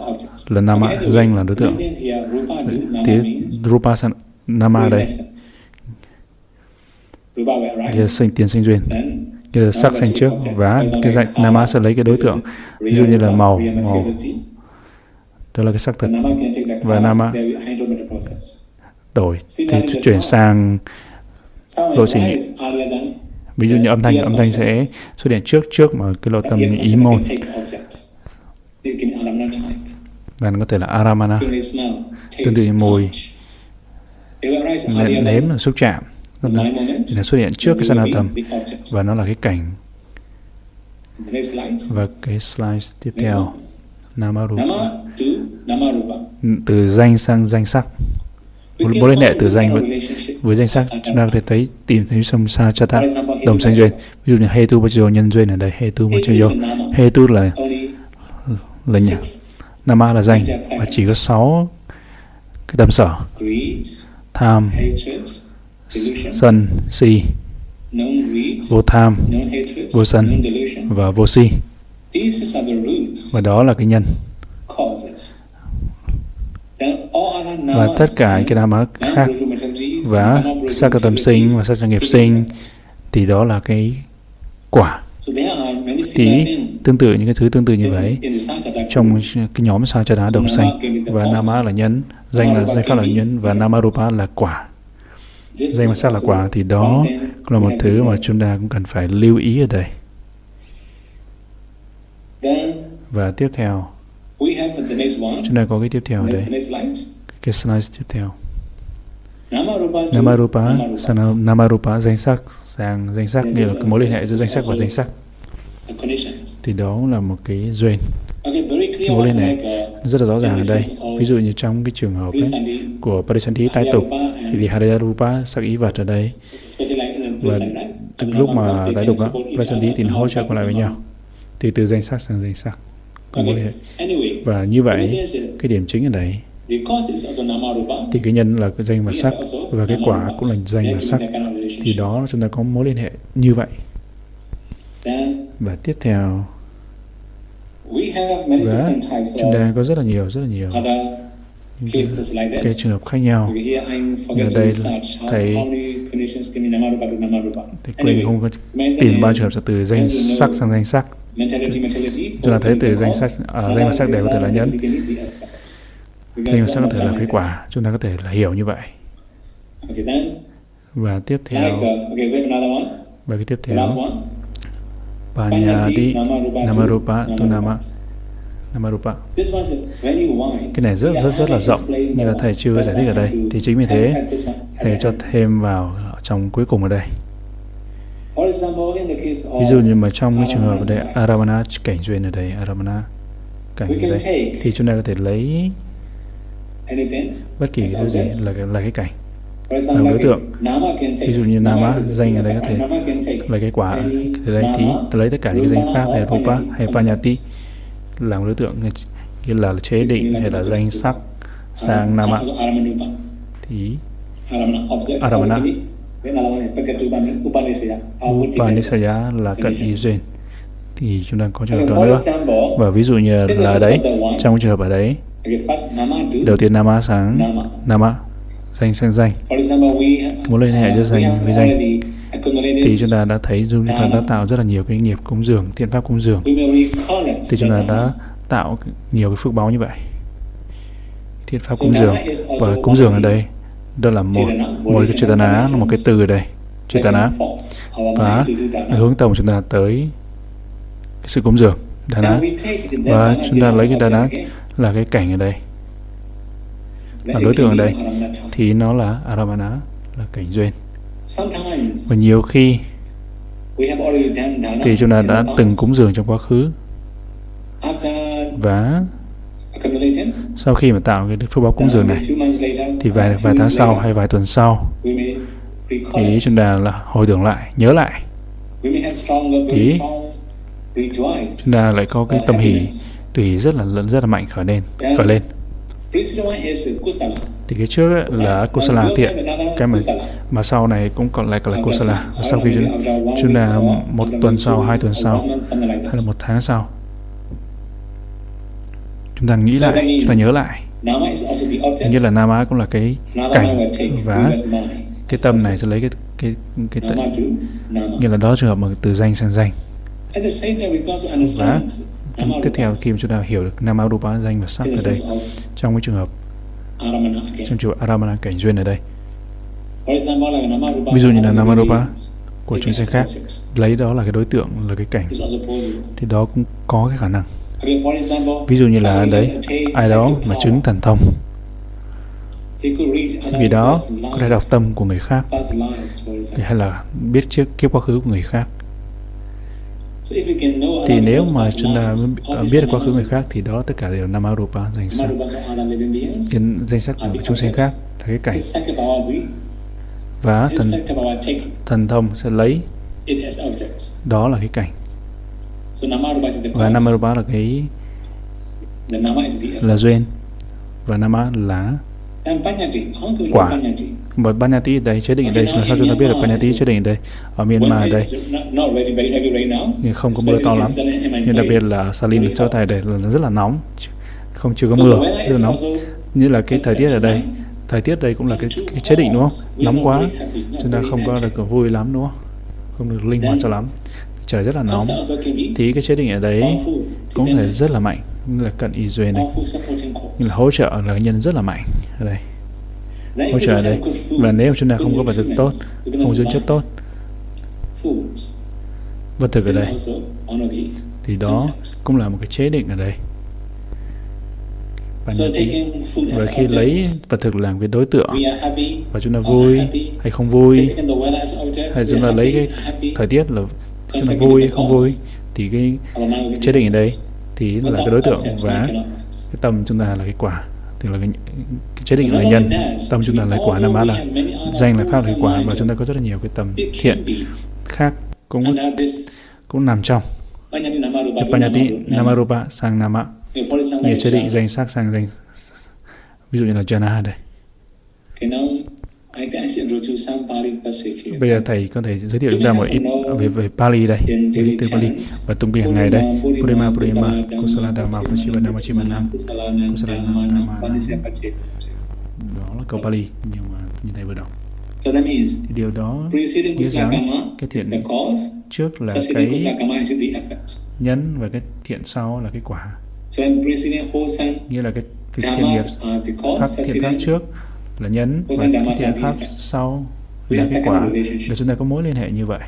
là nama danh là đối tượng. Thì rupa nama đây. Là sinh tiền sinh duyên như là sắc xanh trước và cái dạng nama sẽ lấy cái đối tượng. Ví dụ như là màu màu. Đó là cái sắc thực và nama đổi. Thì chuyển sang lộ trình. Ví dụ như âm thanh âm thanh sẽ xuất hiện trước trước mà cái lộ tâm ý môn. Và nó có thể là aramana. Tương tự như mùi. Nếm là xúc chạm thì nó xuất hiện trước cái sanatam và nó là cái cảnh và cái slide tiếp theo. Namarupa. Từ danh sang danh sắc. Mối liên hệ từ danh với, với danh sắc. chúng ta có thể thấy tìm thấy sông sa chata đồng sanh duyên ví dụ như hetu bajo nhân duyên ở đây hetu bajo hetu là là nhà nama là danh và chỉ có sáu cái tâm sở. Tham sân si. Vô tham vô sân và vô si. Và đó là cái nhân. và tất cả cái đám khác và sắc tâm sinh và sắc nghiệp sinh thì đó là cái quả. Thì tương tự những cái thứ tương tự như vậy. trong cái nhóm sa cha đá đồng xanh và nama là nhân danh là danh pháp là nhân và namarupa là quả danh và sắc là quả thì đó là một thứ mà chúng ta cũng cần phải lưu ý ở đây. Và tiếp theo chúng ta có cái tiếp theo ở đây. cái slide tiếp theo. Namarupa, Namarupa, danh sắc, sang danh sắc, nghĩa là mối liên hệ giữa danh sắc và danh sắc. Thì đó là một cái duyên. Mối liên hệ rất là rõ ràng ở đây. Ví dụ như trong cái trường hợp ấy, của Parisanthi tái tục, thì Hariyarupa sắc ý vật ở đây. Và từ lúc mà tái tục đó, Parisanthi thì nó hỗ trợ còn lại với nhau. Thì từ danh sắc sang danh sắc. Có mối liên hệ. Và như vậy, cái điểm chính ở đây thì cái nhân là cái danh và sắc và cái quả cũng là danh và sắc thì đó chúng ta có mối liên hệ như vậy và tiếp theo và chúng ta có rất là nhiều rất là nhiều cái, cái trường hợp khác nhau. Ở đây thầy thầy quên không có tìm ba trường hợp từ danh sắc sang danh sắc. chúng ta thấy từ danh sắc ở à, danh sắc đều có thể là nhân nhưng sẽ có thể là cái quả. Chúng ta có thể là hiểu như vậy. Và tiếp theo. và cái tiếp theo Panyati Namarupa. Tunama Namarupa. Cái này rất rất rất là rộng. như là thầy chưa giải thích ở đây. thì chính vì thế. thầy cho thêm vào trong cuối cùng ở đây. Ví dụ như mà trong cái trường hợp ở đây Aravana cảnh duyên ở đây Aravana cảnh ở đây thì chúng ta có thể lấy bất kỳ thứ gì là là cái cảnh là đối tượng. Ví dụ như nama danh ở đây có thể lấy cái quả ở đây tí lấy tất cả những danh pháp hay rupa hay panyati làm đối tượng như là chế định hay là danh sắc sang nama thì aramana Upanisaya là cận ý duyên. Thì chúng ta có trường hợp đó nữa. Và ví dụ như là đấy, trong trường hợp ở đấy, Đầu tiên Nama sáng Nama danh sang danh. Muốn liên hệ giữa danh với danh. Thì chúng ta đã thấy chúng ta đã tạo rất là nhiều cái nghiệp cúng dường, thiện pháp cúng dường. Thì chúng ta đã tạo nhiều cái phước báo như vậy. Thiện pháp cúng dường. Và cúng dường ở đây, đó là một một cái chetana là một cái từ ở đây. Chetana và hướng tổng chúng ta tới cái sự cúng dường đà và chúng ta lấy cái đà là cái cảnh ở đây và đối tượng ở đây thì nó là aramana là cảnh duyên. và nhiều khi thì chúng ta đã từng cúng dường trong quá khứ. và sau khi mà tạo cái phước báo cúng dường này thì vài vài tháng sau hay vài tuần sau thì chúng ta là hồi tưởng lại nhớ lại. Thì chúng ta lại có cái tâm hỷ tùy rất là lớn rất là mạnh khởi lên khởi lên thì cái trước ấy là kusala thiện cái mà mà sau này cũng còn lại là kusala và sau khi chúng, chúng ta một tuần sau hai tuần sau hay là một tháng sau. Chúng ta nghĩ lại chúng ta nhớ lại. Như là nama cũng là cái cảnh và cái tâm này sẽ lấy cái cái cái, cái như là đó trường hợp mà từ danh sang danh. Và tiếp theo khi chúng ta hiểu được Nam Arupa danh và sắc ở đây. Trong cái trường hợp trong trường hợp Aramana cảnh duyên ở đây. Ví dụ như là Nam Arupa của chúng sinh khác lấy đó là cái đối tượng là cái cảnh. Thì đó cũng có cái khả năng. Ví dụ như là đấy ai đó mà chứng thần thông. Thì vì đó có thể đọc tâm của người khác hay là biết trước kiếp quá khứ của người khác thì nếu mà chúng ta biết được quá khứ người khác thì đó tất cả đều là Namarupa danh sắc Cái danh sắc của chúng sinh khác là cái cảnh. Và thần thần thông sẽ lấy đó là cái cảnh. Và Namarupa là cái là duyên. Và Nama là quả và Banyati đây chế định ở đây làm sao chúng ta biết được Banyati chế định ở đây. ở Myanmar ở đây nhưng không có mưa to lắm. Nhưng đặc biệt là Salin chỗ này đây là rất là nóng. Không chưa có mưa rất là nóng. như là cái thời tiết ở đây. thời tiết đây cũng là cái, cái chế định đúng không? nóng quá. chúng ta không có được vui lắm đúng không? Không được linh hoạt cho lắm. Trời rất là nóng. Thì cái chế định ở đấy cũng thể rất là mạnh. Như là cận y duy này như là hỗ trợ là nhân rất là mạnh ở đây hỗ trợ ở đây và nếu chúng ta không có vật thực tốt không dưỡng chất tốt vật thực ở đây thì đó cũng là một cái chế định ở đây. Và khi lấy vật thực làm cái đối tượng và chúng ta vui hay không vui hay chúng ta lấy cái thời tiết là chúng ta vui hay không vui thì cái, cái chế định ở đây thì là cái đối tượng và cái tâm chúng ta là cái quả tức là cái, cái chế định là nhân. Tâm chúng ta là quả nam là danh là pháp là quả và chúng ta có rất là nhiều cái tầm thiện khác cũng cũng nằm trong. Panyati Namarupa sang Nama nghĩa chế định danh sắc sang danh ví dụ như là Jana đây. Bây giờ thầy có thể giới thiệu chúng ta một ít về về Pali đây, về từ Pali. và tụng kinh hàng ngày đây. Purima Purima Kusala Dhamma Pachivana Machimanam Kusala Dhamma Đó là câu Pali nhưng mà như thầy vừa đọc. Điều đó nghĩa rằng cái thiện trước là cái nhân và cái thiện sau là cái quả. Nghĩa là cái, cái thiện nghiệp pháp thiện pháp trước là nhấn và cái thiện pháp sau là cái quả để chúng ta có mối liên hệ như vậy.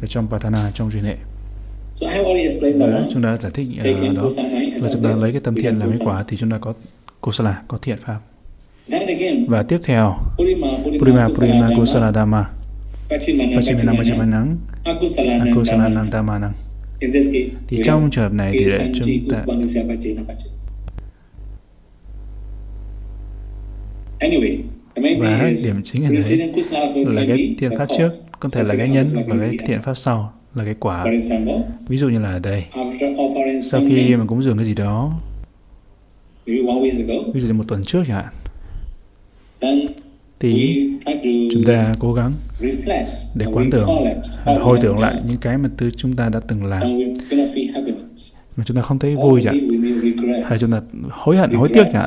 Ở trong Patana trong duyên hệ. Và chúng ta giải thích uh, đó. Và chúng ta lấy cái tâm thiện làm cái quả thì chúng ta có kusala có thiện pháp. Và tiếp theo Purima Purima Kusala Dhamma Pachimana Pachimanang Akusala Nandamanang thì trong trường hợp này thì chúng ta và điểm chính ở đấy là cái thiện pháp trước có thể là cái nhân và cái thiện pháp sau là cái quả. Ví dụ như là ở đây. sau khi mà cúng dường cái gì đó. Ví dụ như một tuần trước chẳng hạn. Thì chúng ta cố gắng để quán tưởng hồi tưởng lại những cái mà từ chúng ta đã từng làm. Mà chúng ta không thấy vui chẳng hay chúng ta hối hận hối tiếc chẳng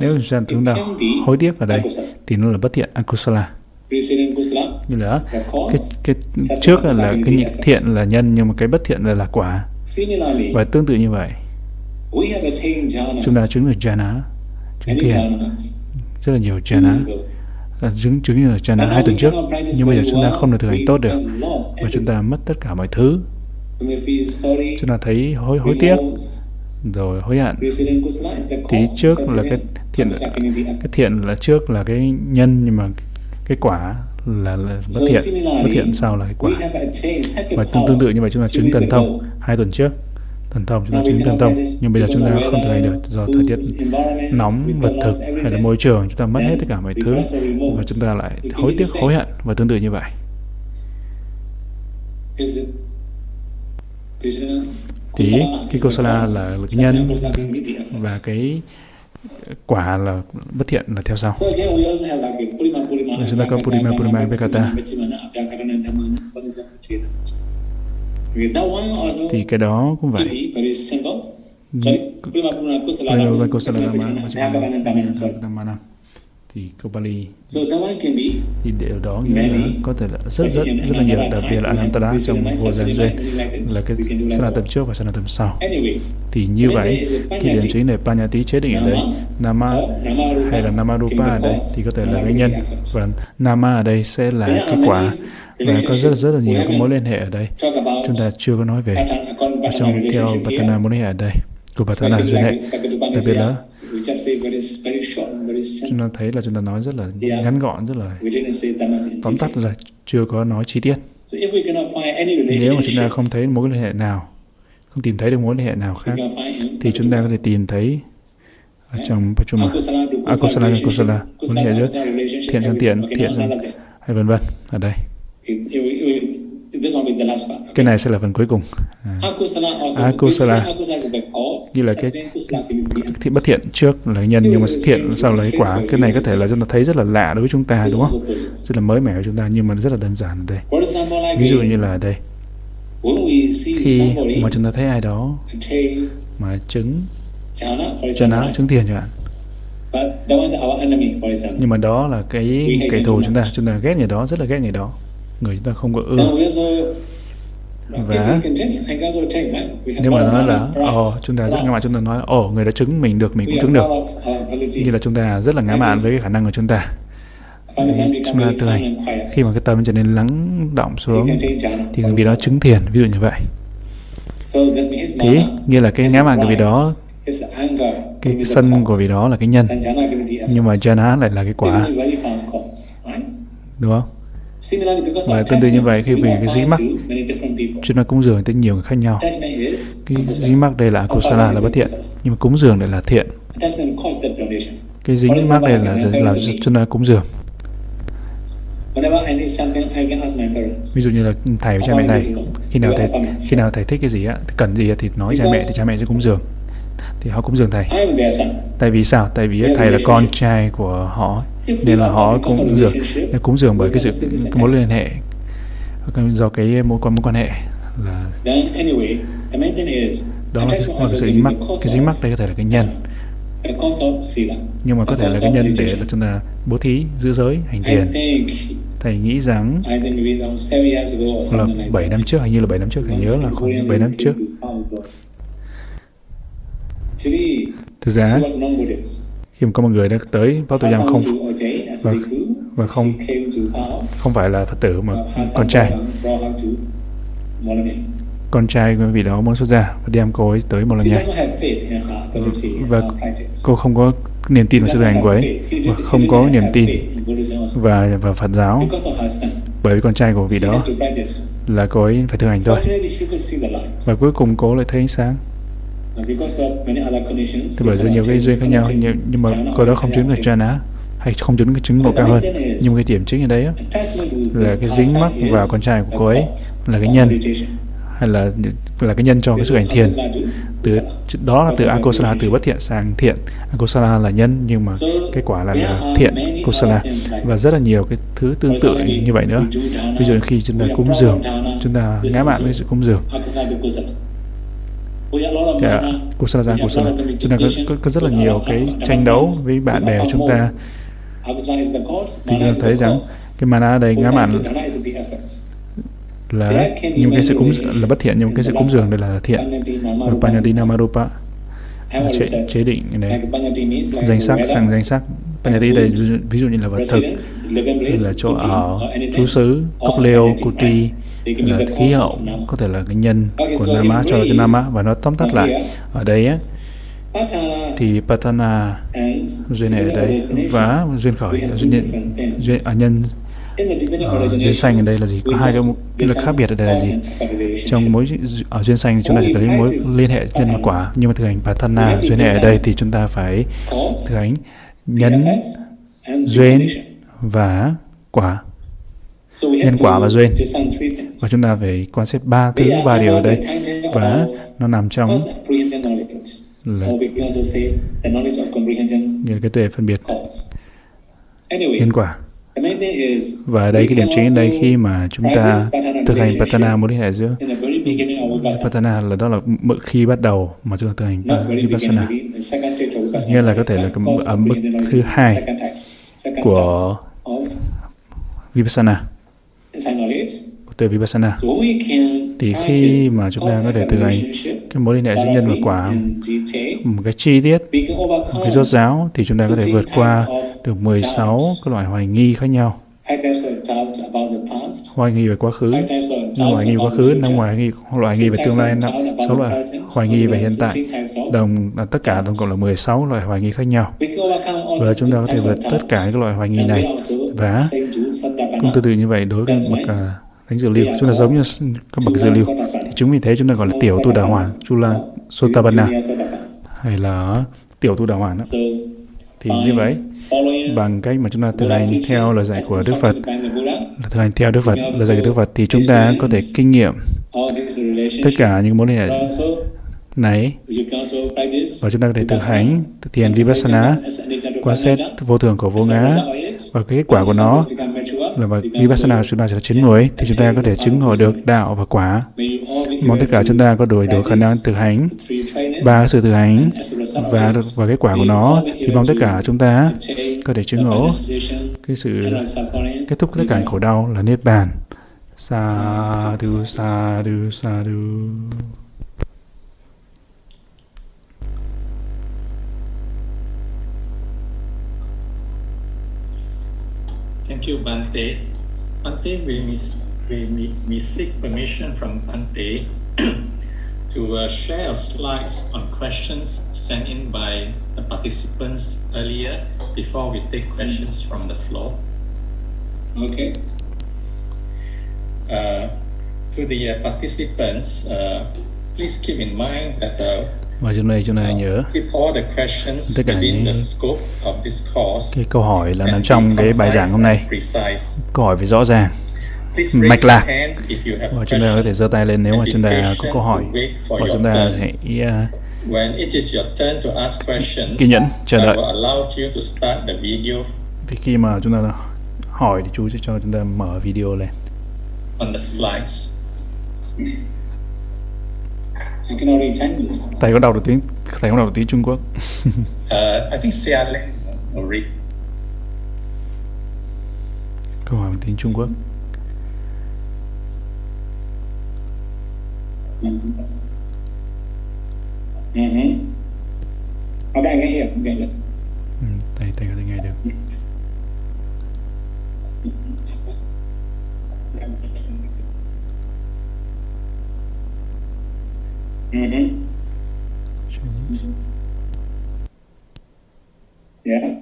nếu rằng chúng ta hối tiếc ở đây thì nó là bất thiện. Akusala như là cái, cái trước là cái thiện là nhân nhưng mà cái bất thiện là là quả. Và tương tự như vậy chúng ta chứng được jhana chứng thiền rất là nhiều jhana. Chứng chứng như là jhana hai tuần trước nhưng bây giờ chúng ta không được thực hành tốt được. và chúng ta mất tất cả mọi thứ. Chúng ta thấy hối hối tiếc rồi hối hận thì trước là cái thiện cái thiện là trước là cái nhân nhưng mà cái quả là, là bất thiện. bất thiện sau là cái quả và tương, tương tự như vậy chúng ta chứng thần thông hai tuần trước. Thần thông chúng ta chứng thần thông nhưng bây giờ chúng ta không thực hành được do thời tiết nóng vật thực hay là môi trường chúng ta mất hết tất cả mọi thứ và chúng ta lại hối tiếc hối hận và tương tự như vậy thì cái kosala là cái nhân và cái quả là bất thiện là theo sau. Rồi chúng ta có Purima Purima Vekata thì cái đó cũng vậy. Purima Purima Kusala Dhamma thì câu Bali thì điều đó nghĩa là có thể là rất rất rất là nhiều đặc biệt là Anantara trong vô gian duyên là cái sanh tâm trước và sanh tâm sau. Thì như vậy cái điểm chính này Panyati chế định ở đây Nama hay là Namarupa ở đây thì có thể là nguyên nhân. Và Nama ở đây sẽ là cái quả. Và có rất rất là nhiều mối liên hệ ở đây. chúng ta chưa có nói về trong theo Patana mối liên hệ ở đây của Patana duyên hệ. đặc biệt là chúng ta thấy là chúng ta nói rất là ngắn gọn rất là tóm tắt là chưa có nói chi tiết. Nếu mà chúng ta không thấy mối liên hệ nào không tìm thấy được mối liên hệ nào khác thì chúng ta có thể tìm thấy ở trong Pachuma Akusala Akusala mối liên hệ giữa thiện sang tiện thiện sang hay vân vân ở đây cái này sẽ là phần cuối cùng. À. akusala như là cái thiện bất thiện trước là nhân nhưng mà thiện sau lấy quả. Cái này có thể là chúng ta thấy rất là lạ đối với chúng ta đúng không? Rất là mới mẻ với chúng ta nhưng mà rất là đơn giản ở đây. Ví dụ như là đây. Khi mà chúng ta thấy ai đó mà chứng jhana chứng tiền chẳng hạn. Nhưng mà đó là cái kẻ thù chúng ta. Chúng ta ghét người đó rất là ghét người đó người chúng ta không có ưa và nếu mà nói là ồ oh, chúng ta rất ngã mạn chúng ta nói ồ oh, người đã chứng mình được mình cũng chứng được. như là chúng ta rất là ngã mạn với cái khả năng của chúng ta. Chúng ta thực hành khi mà cái tâm trở nên lắng động xuống thì người vị đó chứng thiền ví dụ như vậy. Thì nghĩa là cái ngã mạn của vị đó cái sân của vị đó là cái nhân. Nhưng mà jhana lại là cái quả. Đúng không và tương tự như vậy khi vì cái dính mắc chúng ta cúng dường tới nhiều người khác nhau. Cái dính mắc đây là kusala là bất thiện nhưng mà cúng dường lại là thiện. Cái dính mắc đây là là, là chúng ta cúng dường. Ví dụ như là thầy và cha mẹ thầy khi nào thầy khi nào thầy thích cái gì á cần gì thì nói cha mẹ thì cha mẹ sẽ cúng dường thì họ cúng dường thầy. Tại vì sao? Tại vì thầy là con trai của họ nên là họ cúng dường cúng dường bởi cái sự cái mối liên hệ. Do cái mối quan mối quan hệ là đó là cái sự dính mắc cái dính mắc đây có thể là cái nhân. Nhưng mà có thể là cái nhân để là chúng ta bố thí giữ giới hành thiền. thầy nghĩ rằng là 7 năm trước hình như là 7 năm trước thầy nhớ là khoảng 7 năm trước thực ra khi mà có một người đã tới báo tu giam không? và, và không không phải là phật tử mà con trai. con trai của vị đó muốn xuất gia và đem cô ấy tới một lần nha và cô không có niềm tin vào sự hành của ấy. và không có niềm tin và và Phật giáo. Bởi vì con trai của vị đó là cô ấy phải thực hành thôi. Và cuối cùng cô lại thấy ánh sáng thì bởi vì nhiều cái duyên khác nhau nhưng, nhưng mà cô đó không chứng được jhana hay không chứng cái chứng độ cao hơn. nhưng cái điểm chính ở đấy là cái dính mắc vào con trai của cô ấy là cái nhân. hay là là cái nhân cho cái sự hành thiền. từ đó là từ akosala từ bất thiện sang thiện. Akosala là nhân nhưng mà kết quả là, là thiện kosala và rất là nhiều cái thứ tương tự như vậy nữa. ví dụ khi chúng ta cúng dường chúng ta ngã mạn với sự cúng dường à, kusala kusala chúng ta có, có, có rất là nhiều cái tranh đấu với bạn bè của chúng ta. Thì chúng ta thấy rằng cái mana đây ngã mạn là nhưng cái sự cúng là bất thiện nhưng cái sự cúng dường đây là thiện. Và Panyatina Marupa. Chế, chế định này. Danh sắc sang danh sắc. Panyati đây ví dụ như là vật thực. Như là chỗ ở chú xứ cốc leo kuti là khí hậu có thể là cái nhân của nama cho cái nama và nó tóm tắt lại ở đây á. Thì patana duyên này ở đây và duyên khởi duyên, duyên à, nhân ở duyên xanh ở đây là gì? có hai cái, cái là khác biệt ở đây là gì? trong mối ở duyên xanh chúng ta chỉ thấy mối liên hệ nhân và quả nhưng mà thực hành patana duyên hệ ở đây thì chúng ta phải thực hành nhân duyên và quả nhân quả và duyên. và chúng ta phải quan sát ba thứ ba điều ở đây. và nó nằm trong là như cái tuệ phân biệt. nhân quả. và đây cái điểm chính ở đây khi mà chúng ta thực hành Patana mối liên hệ giữa Patana là đó là khi bắt đầu mà chúng ta thực hành Vipassana. nghĩa là có thể là ở mức thứ hai của Vipassana tuệ Vipassana thì khi mà chúng ta có thể thực hành cái mối liên hệ giữa nhân và quả một cái chi tiết một cái rốt giáo thì chúng ta có thể vượt qua được 16 cái loại hoài nghi khác nhau. Hoài nghi về quá khứ năm hoài nghi về quá khứ năm hoài nghi loại nghi về tương lai năm sáu loại hoài nghi về hiện tại. đồng là tất cả tổng cộng là 16 loại hoài nghi khác nhau. Và chúng ta có thể vượt tất cả các loại hoài nghi này. và cũng tương tự như vậy đối với bậc thánh dược lưu. Chúng ta giống như các bậc dược lưu. Thì chúng vì thế chúng ta gọi là tiểu tu đà hoàn chula sotabana hay là tiểu tu đà hoàn đó. Thì như vậy bằng cách mà chúng ta thực hành theo lời dạy của Đức Phật thực hành theo Đức Phật lời dạy của Đức Phật thì chúng ta có thể kinh nghiệm tất cả những mối liên hệ này. Và chúng ta có thể thực hành thực hiện vipassana quan sát vô thường của vô ngã. Và cái kết quả của nó là và vipassana chúng ta trở chín muồi thì chúng ta có thể chứng ngộ được đạo và quả. Mong tất cả chúng ta có đủ đủ khả năng thực hành ba sự thực hành và và kết quả của nó. Thì mong tất cả chúng ta có thể chứng ngộ cái sự kết thúc tất cả khổ đau là niết bàn. Sa du sa du sa du Thank you, Bante. Bante, we, miss, we, we seek permission from Bante <clears throat> to uh, share slides on questions sent in by the participants earlier before we take questions from the floor. Okay. Uh, to the uh, participants, uh, please keep in mind that uh, và trong này chúng ta nhớ. tất cả những cái câu hỏi là nằm trong cái bài giảng hôm nay. câu hỏi phải rõ ràng. Mạch lạc. và chúng ta có thể giơ tay lên nếu mà chúng ta có câu hỏi. và chúng ta hãy uh, kiên nhẫn chờ đợi. thì khi mà chúng ta hỏi thì chú sẽ cho chúng ta mở video lên. On the slides. Thầy có đọc được tiếng thầy có đọc được tiếng Trung Quốc. <laughs> uh, I think Sia Lin will read. Câu hỏi tiếng Trung Quốc. Ừ. Nó đang nghe hiểu nghe được. Ừ, thầy thầy có thể nghe được. Mm-hmm. Yeah.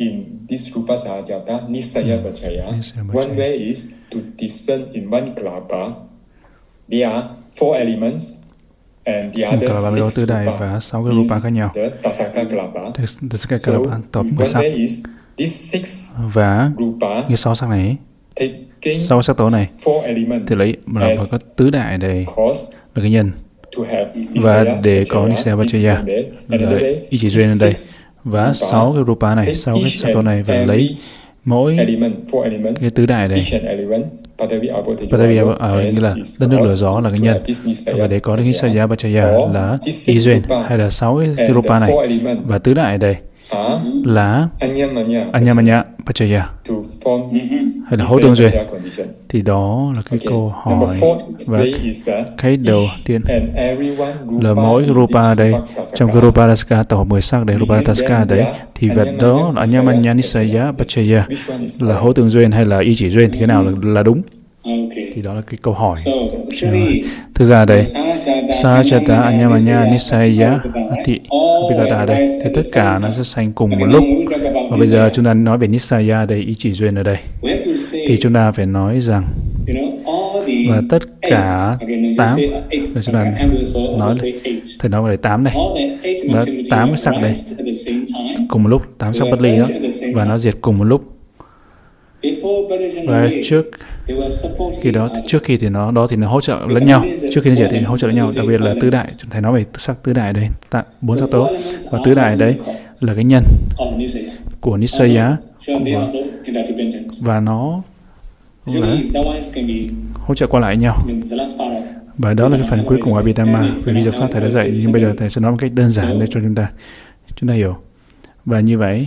In this Rupa Sahajata Nisaya Vajaya, one way is to discern in one klapa. There are four elements Kalaba lô tứ đại và sáu cái rupa khác nhau. Tasaka Kalaba tập 10 sắc. Và như sáu sắc này, sáu sắc tố này, thì lấy là có tứ đại để là cái nhân. Và để có Nisaya Vajaya là ý chỉ duyên ở đây. Và sáu cái rupa này, sáu cái sắc tố này và lấy mỗi cái tứ đại này. Padavi ở nghĩa là đất nước lửa gió là cái nhân. và để có được cái Saya Bachaya là ý duyên hay là sáu cái rupa này. và tứ đại đây là? Anyamanya Pachaya hay là hỗ tương duyên thì đó là cái câu hỏi và cái đầu tiên. là mỗi rupa đây trong cái rupa daska tổ hợp 10 sắc đấy rupa daska đấy. thì vật đó là Anyamanya Nisaya Pachaya là hỗ tương duyên hay là ý chỉ duyên thì cái nào là, là đúng thì đó là cái câu hỏi. Thực ra đây sajata anyamanya nisaya ati vigata đây. Thì tất cả nó sẽ sanh cùng một lúc. và bây giờ chúng ta nói về nisaya đây ý chỉ duyên ở đây. Thì chúng ta phải nói rằng và tất cả tám rồi chúng ta nói thầy nói về tám này. Và tám sắc đây. cùng một lúc tám sắc bất ly đó. và nó diệt cùng một lúc và trước khi đó trước khi thì nó đó thì nó hỗ trợ lẫn nhau. Trước khi nó thì hỗ trợ lẫn nhau đặc biệt là tứ đại. Chúng thầy nói về sắc tứ đại đây bốn sắc tố và tứ đại đấy là cái nhân của Nisaya của, và nó là hỗ trợ qua lại nhau. Và đó là cái phần cuối cùng của Abhidhamma vì bây giờ Pháp Thầy đã dạy nhưng bây giờ Thầy sẽ nói một cách đơn giản để cho chúng ta chúng ta hiểu. Và như vậy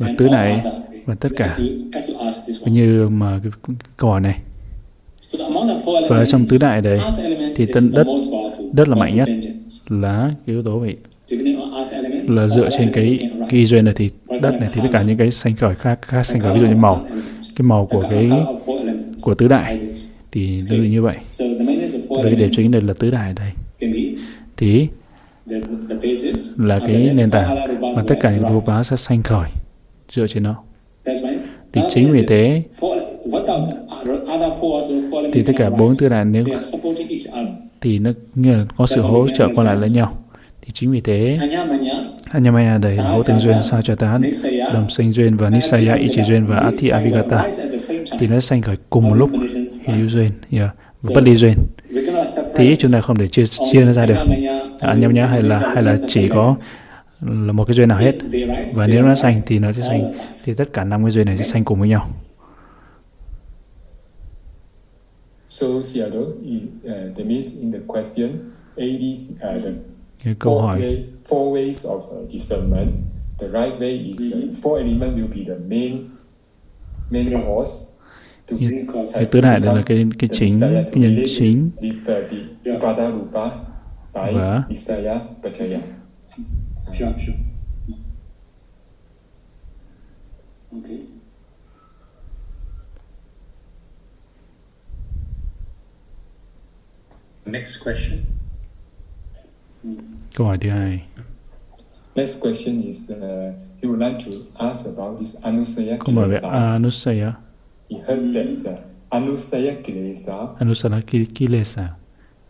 và tứ đại và tất cả như mà cái, câu hỏi này. Và trong tứ đại đấy thì tân đất đất là mạnh nhất là cái yếu tố vậy là dựa trên cái cái duyên này thì đất này thì tất cả những cái xanh khởi khác khác xanh khởi. Ví dụ như màu. cái màu của cái của tứ đại thì tương tự như vậy. Với điểm chính đây là tứ đại đây. Thì là cái nền tảng mà tất cả những rupa sẽ xanh khởi dựa trên nó thì chính vì thế thì tất cả bốn tư đàn nếu thì nó như là có sự hỗ trợ qua lại lẫn nhau. Thì chính vì thế Anyamaya đầy hỗ tình duyên sao cho tán, đồng sinh duyên và Nisaya Ichi duyên và Ati Avigata thì nó sanh khởi cùng một lúc hữu duyên yeah, và bất ly duyên. Thì chúng ta không thể chia chia nó ra được. Anyamaya hay là hay là chỉ có là một cái duyên nào hết. Và nếu nó sanh thì nó sẽ sanh thì tất cả năm cái duyên này sẽ sanh cùng với nhau. So, Seattle, uh, that means in the question, A, B, uh, the cái câu hỏi. way, four ways of uh, discernment. The right way is uh, four element will be the main main cause. Cái tứ đại đây là cái cái chính cái nhân chính. và Sure, sure. Okay. Next question. Câu hỏi thứ. Next question is uh, he would like to ask about this Anusaya Câu hỏi về Anusaya. He heard that uh, Anusaya Kilesa. Anusaya Kilesa.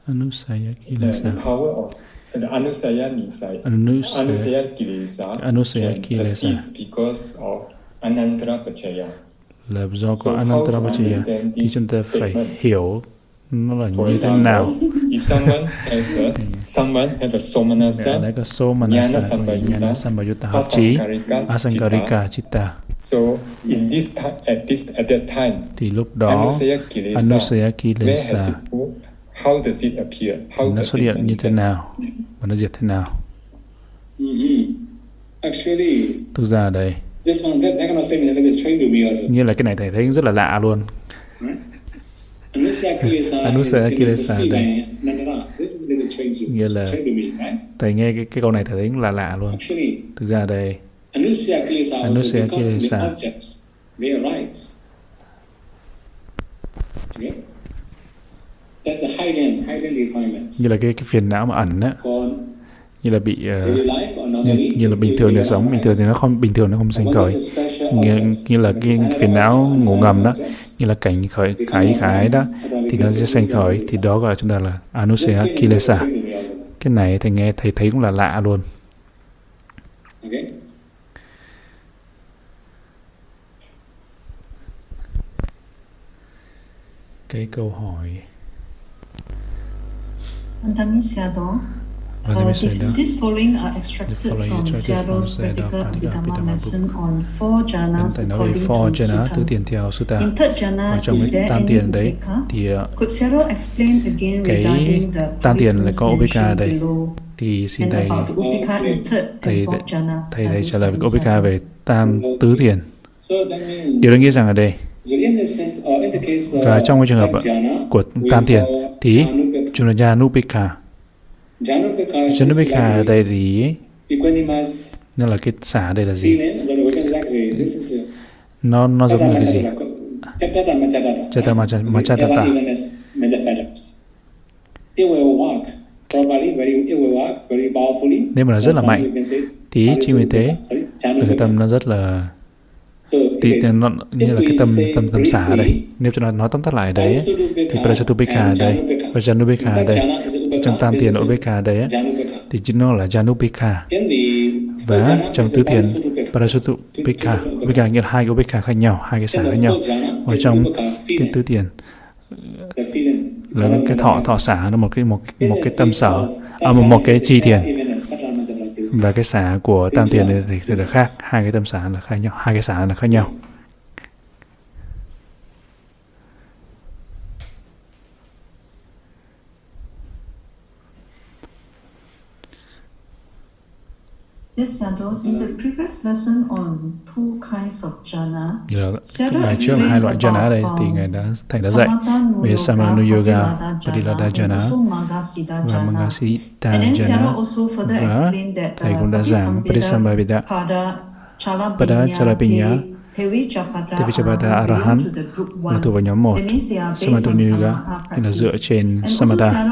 Anusaya Kilesa. The power of the Anusaya like Anusaya, Anusaya Kilesa. Anusaya Kilesa. because of Anantara Pachaya. Là do có Anantara Pachaya. thì chúng ta phải hiểu nó là như thế nào if someone have a, <laughs> someone have a somanasa lấy cái somanasa nhana sambayutta hợp trí asankarika chitta. so in this time at this at that time thì lúc đó anusaya kilesa how does it appear? How nó xuất hiện như thế nào? Và nó diệt thế nào? Actually, thực ra đây. this one, that, that kind of statement is strange to me also. như là cái này thầy thấy rất là lạ luôn. Anusaya Kilesa đây. nghĩa là thầy nghe cái, cái câu này thầy thấy là lạ luôn. Thực ra đây. Anusaya Kilesa như là cái cái phiền não mà ẩn á. Như là bị uh, như, như là bình thường đời sống bình thường thì nó không bình thường nó không sinh khởi. như, như là cái phiền não ngủ ngầm đó như là cảnh khởi khải khải đó thì nó sẽ sinh khởi thì đó gọi là chúng ta là anusaya kilesa cái này thầy nghe thầy thấy cũng là lạ luôn. Cái câu hỏi Uh, this following are extracted from Seattle's practical Abhidhamma lesson on four jhanas according four to jhana tứ tiền theo Sutta. In third jhana, trong is there tam tiền đấy thì uh, Could Seattle explain again cái regarding the tam tiền lại có Upeka đây below thì xin and thầy about the Upeka in third thầy and fourth jhana? thầy thầy trả lời về sadhu. về tam tứ tiền. So that means, Điều đó nghĩa rằng ở đây of và trong cái trường hợp jhana, của tam tiền call thì. Chúng là is Janupeka ở đây thì equanimous nó là cái xả đây là gì? Nó nó giống như là cái gì? Chata Macha- Machatata. Evilness, metaphysics. It will work properly, very, it will work very powerfully. Nếu mà nó rất là mạnh thì chính vì thế là cái tâm nó rất là thì nó như là cái tâm tâm tâm xả ở đây. Nếu chúng ta nói tóm tắt lại đấy thì Prasatupika ở đây và Janupika ở đây trong tam ở đây á, thì chính nó là Janupika và trong tứ tiền Parasutupika Upeka nghĩa là hai cái Upeka khác nhau hai cái xả khác nhau. và trong cái tứ tiền là cái thọ thọ xả nó một cái một một cái tâm sở. à, một, một cái chi tiền và cái xả của tam tiền thì, thì là khác. Hai cái tâm xả là khác nhau hai cái xả là khác nhau. Yes, Sadhu, in the previous lesson on two kinds of jhana, cái bài trước hai loại jhana đây thì ngài đã thầy đã dạy. Về Samanu Yoga, Padilada Jhana và Mangasita And then Sarah Jhana. also further và explained that thầy cũng đã giảng Patisambhava Pada Pada Chalabhinya Chalabhinya Te Tevichapada Arahan là thuộc vào nhóm 1. Samatuniga là dựa trên Samatha.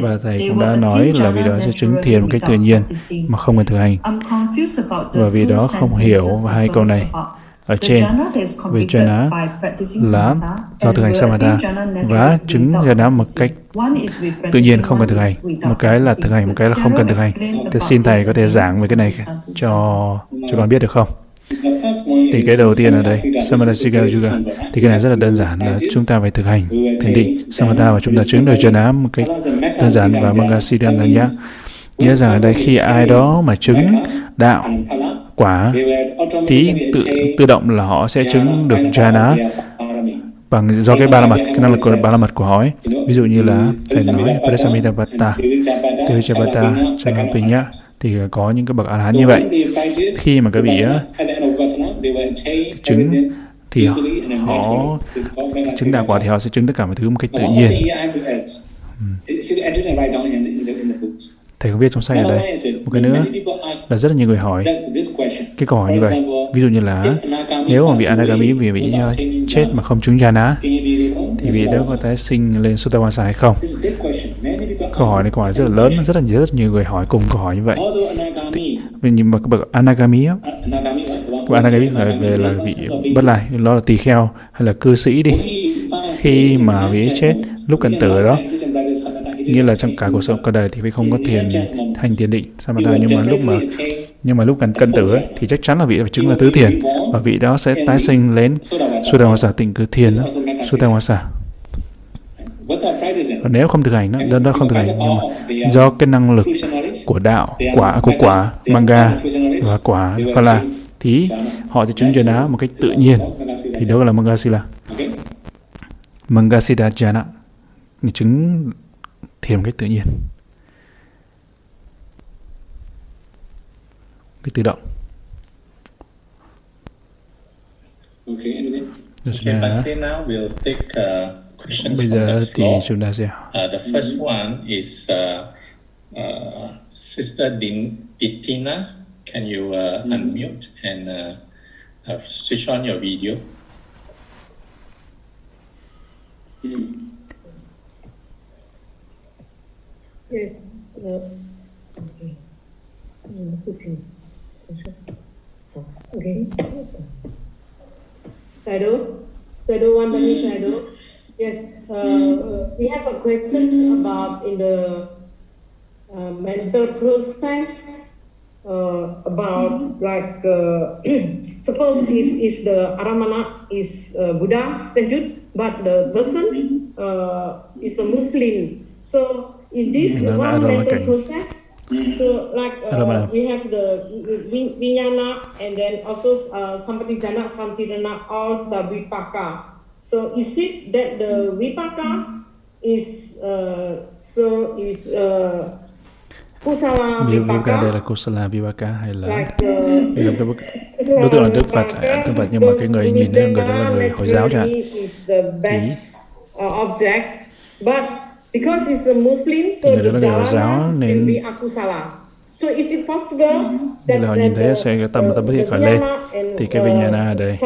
Và Thầy cũng đã nói là vì đó sẽ chứng thiền một cách tự nhiên mà không cần thực hành. Và vì đó không hiểu hai câu này ở trên. Về jhana là do thực hành samatha và chứng jhana một cách tự nhiên không cần thực hành. một cái là thực hành một cái là không cần thực hành. thì xin thầy có thể giảng về cái này cho cho con biết được không thì cái đầu tiên ở đây samatha siga yoga thì cái này rất là đơn giản là chúng ta phải thực hành. Thiền định samatha và chúng ta chứng được jhana một cách đơn giản và manga siddhanta nhá nghĩa rằng ở đây khi ai đó mà chứng đạo quả tí tự tự động là họ sẽ chứng được jhana bằng do cái ba la mật cái năng lực của ba la mật của họ ấy. ví dụ như là thầy nói Parisamidavata, Devichabata, Chanapinya thì có những cái bậc a-la-hán như vậy. Khi mà các vị chứng thì họ chứng đạo quả thì họ sẽ chứng tất cả mọi thứ một cách tự nhiên. Ừ. Thầy không viết trong sách ở đây. Một cái nữa là rất là nhiều người hỏi cái câu hỏi như vậy. Ví dụ như là nếu mà bị Anagami vì bị chết mà không chứng jhana thì vị đó có tái sinh lên Sutawasa hay không? Câu hỏi này câu hỏi rất là lớn, rất là rất là nhiều người hỏi cùng câu hỏi như vậy. Nhưng mà bậc Anagami á, bạn đang biết là về là vị bất lai, đó là tỳ kheo hay là cư sĩ đi. Khi mà vị chết lúc cận tử đó nghĩa là trong cả cuộc sống cả đời thì phải không có thiền thành thiền định samatha nhưng mà lúc mà nhưng mà lúc gần cận tử ấy, thì chắc chắn là vị phải chứng là tứ thiền và vị đó sẽ tái sinh lên Sudawasa tịnh cư thiền đó, Sudawasa và nếu không thực hành đó, đơn đó không thực hành nhưng mà do cái năng lực của đạo quả của quả manga và quả phala thì họ sẽ chứng jhana một cách tự nhiên. Thì đó là mangasila. Mangasida jhana chứng thiền một cách tự nhiên. Cái tự động. Okay, okay, but now we'll take uh, questions Bây giờ from the thì chúng ta sẽ uh, the first one is uh, uh, Sister Din Titina. Can you uh, mm. unmute and uh, uh, switch on your video? Mm. Yes. Uh, okay. Pusing. Okay. Sado. Sado one Dani Sado. Yes. Uh, we have a question about in the uh, mental process uh, about like uh, <clears throat> suppose if, if the aramana is uh, Buddha statue but the person uh, is a Muslim. So in this Nó one mental process, so like uh, we have the vijnana and then also uh, sampatijana, samtidana, all the vipaka. So is it that the vipaka is uh, so is uh, kusala vipaka? đây là kusala vipaka hay là like, uh, là cái bức đối tượng là Đức Phật, Đức Phật nhưng mà cái người nhìn thấy người đó là người Hồi giáo chẳng but Because it's a Muslim, so the giáo nên. So is it possible that là họ nhìn thấy sẽ cái tâm tâm bất thiện khởi lên thì cái vinyana ở đây.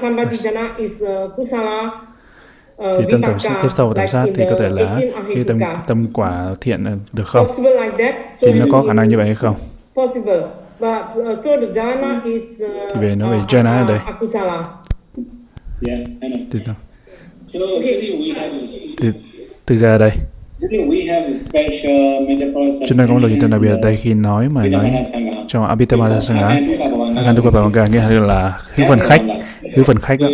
Sambhadijana is kusala thì tâm tâm tiếp sau tâm sát thì có thể là cái tâm tâm quả thiện được không? Thì nó có khả năng như vậy hay không? Thì về nó về jhana ở đây. Thì, thì, thực ra đây. Chúng ta có một lời gì đặc biệt ở đây khi nói mà nói trong Abhidhamma Sangha Agantuka Bhavanga nghĩa là hữu phần khách hữu phần khách đó.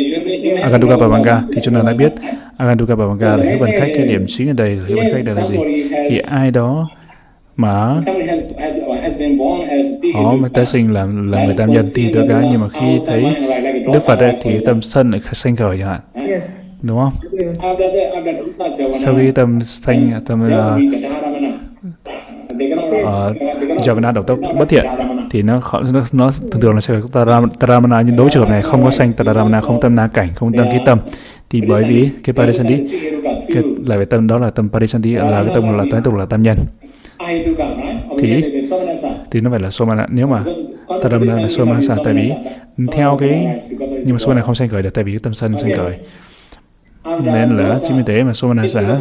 Aganduga Babanga thì chúng ta đã biết Aganduga Babanga là hữu phần khách cái điểm chính ở đây là hữu phần khách là gì? Thì ai đó mà họ mới tái sinh làm là người tam nhân thì tôi cái nhưng mà khi thấy Đức Phật ấy, thì tâm sân lại sanh khởi chẳng hạn. Đúng không? Sau khi tâm sanh tâm ờ, ờ, uh, uh, Javana đầu tốc bất thiện thì nó, nó, nó thường thường là sẽ Taramana nhưng đối trường hợp này không có sanh Taramana không tâm na cảnh không tâm khí tâm thì bởi vì cái Parisanti cái là cái tâm đó là tâm Parisanti là cái tâm là tiếp tục là tâm nhân. Thì thì nó phải là somana. Nếu mà taramana là somana tại vì theo cái nhưng mà somana không sanh khởi được tại vì cái tâm sân sanh khởi nên là vì thế mà somanasa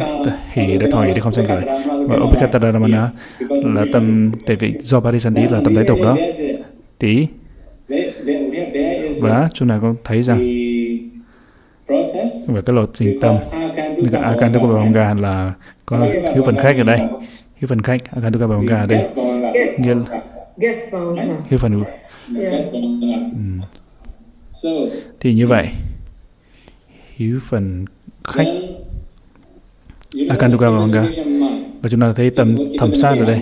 thì để thôi để không sanh khởi và obikatadamana là tâm tại vì do parisanti là tâm đáy tục đó. Tí. Và chúng ta có thấy rằng về cái lộ trình tâm như cái Akantaka Bhavanga là có hiếu phần khách ở đây. Hiếu phần khách Akantaka Bhavanga ở đây. Nghĩa hiếu phần ừ. thì như vậy hiếu phần khách. Akantaka Bhavanga và chúng ta thấy tâm thầm sát ở đây.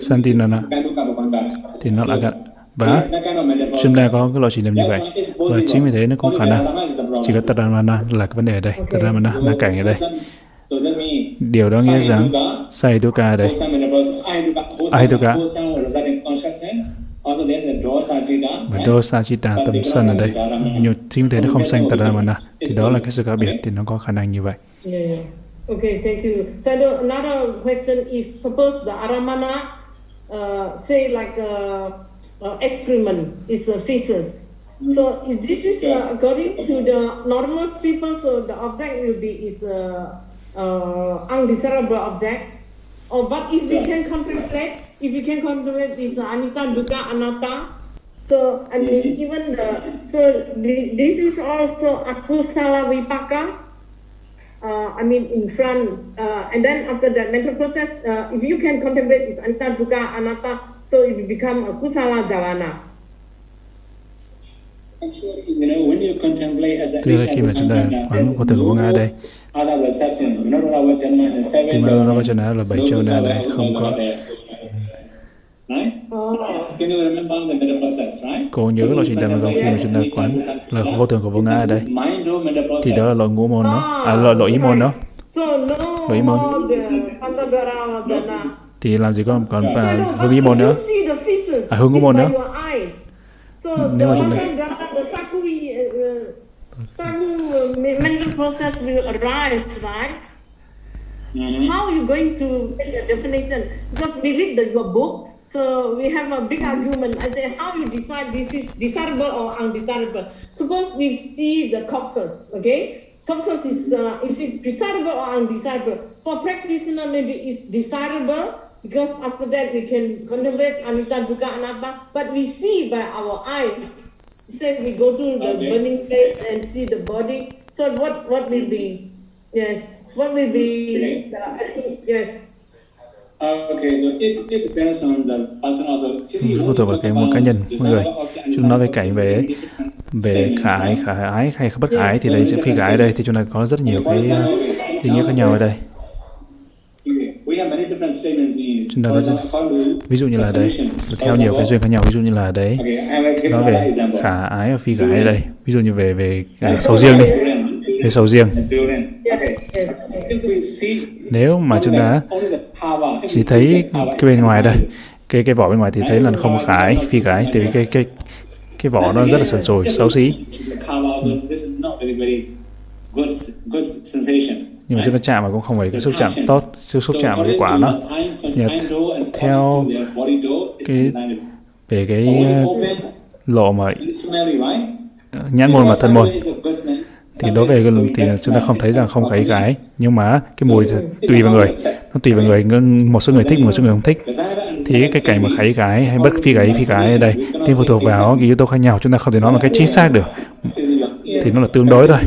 Santinana. Thì nó là và chúng ta có cái lộ trình làm như vậy. Và chính vì thế nó có khả năng. Chỉ có Tadamana là cái vấn đề ở đây. Tadamana là cảnh ở đây. Điều đó nghĩa rằng Saiduka ở đây. Ahiduka và dosa chita tâm sân ở đây nhiều chính vì thế nó không sanh Tadamana thì đó là cái sự khác biệt thì nó có khả năng như vậy. Okay, thank you. So another question: If suppose the aramana uh, say like uh, uh, excrement is uh, feces. Mm. So if this is uh, according to the normal people, so the object will be is a uh, uh, undesirable object. Or oh, but if we can contemplate, if we can contemplate this anita, dukkha, anatta. So I mean, mm-hmm. even the so this is also akusala vipaka. Uh, I mean, in front, uh, and then after that mental process, uh, if you can contemplate this anita, dukkha, anatta, So it will become a kusala javana. Tuy là khi mà chúng ta quán vô tử của Nga đây, thì Maravajana là bảy châu na đây, không có Cô nhớ là chuyện rằng là khi mà chúng ta quán là vô thường của vô ngã ở đây. thì đó là loại ngũ môn đó. À loại loại ý môn đó. Loại ý môn. thì làm gì có còn à, hướng ý môn nữa. à, hướng ý môn nữa. nếu mà chúng ta mental process will arise, right? Mm-hmm. How are you going to make a definition? Because we read the, your book, so we have a big argument. I say, how you decide this is desirable or undesirable? Suppose we see the corpses, okay? Corpses is uh, is it desirable or undesirable? For practitioner, maybe it's desirable because after that we can contemplate anicca, dukkha, anatta, but we see by our eyes. Say we go to the okay. burning place and see the body. So what what will be? Yes, what will be? The, yes. Okay, so it, it depends on the person also. Phụ thuộc vào cái một cá nhân, mọi người. Chúng nói về cảnh về về khả ái, khả ái hay bất ái thì đây phi khả ái đây thì chúng ta có rất nhiều cái định nghĩa khác nhau ở đây. Chúng ta ví dụ như là đây, theo nhiều cái duyên khác nhau, ví dụ như là đấy, nói về khả ái và phi khả ái đây, ví dụ như về về sầu riêng đi, về sầu riêng. Nếu mà chúng ta chỉ thấy cái bên ngoài đây, cái cái vỏ bên ngoài thì thấy là không khải, phi khải, thì cái cái cái vỏ nó rất là sần sùi, xấu xí nhưng mà chúng ta chạm mà cũng không phải cái xúc chạm tốt xúc xúc chạm cái quả nó theo cái về cái lộ mà nhãn môn và thân môn thì đối với thì chúng ta không thấy rằng không thấy gái. Nhưng mà cái mùi tùy vào người. Nó tùy vào người. Một số người thích, một số người không thích. Thì cái cảnh mà khấy gái hay bất phi gái phi gái ở đây thì phụ thuộc vào cái yếu tố khác nhau. Chúng ta không thể nói một cái chính xác được. Thì nó là tương đối thôi.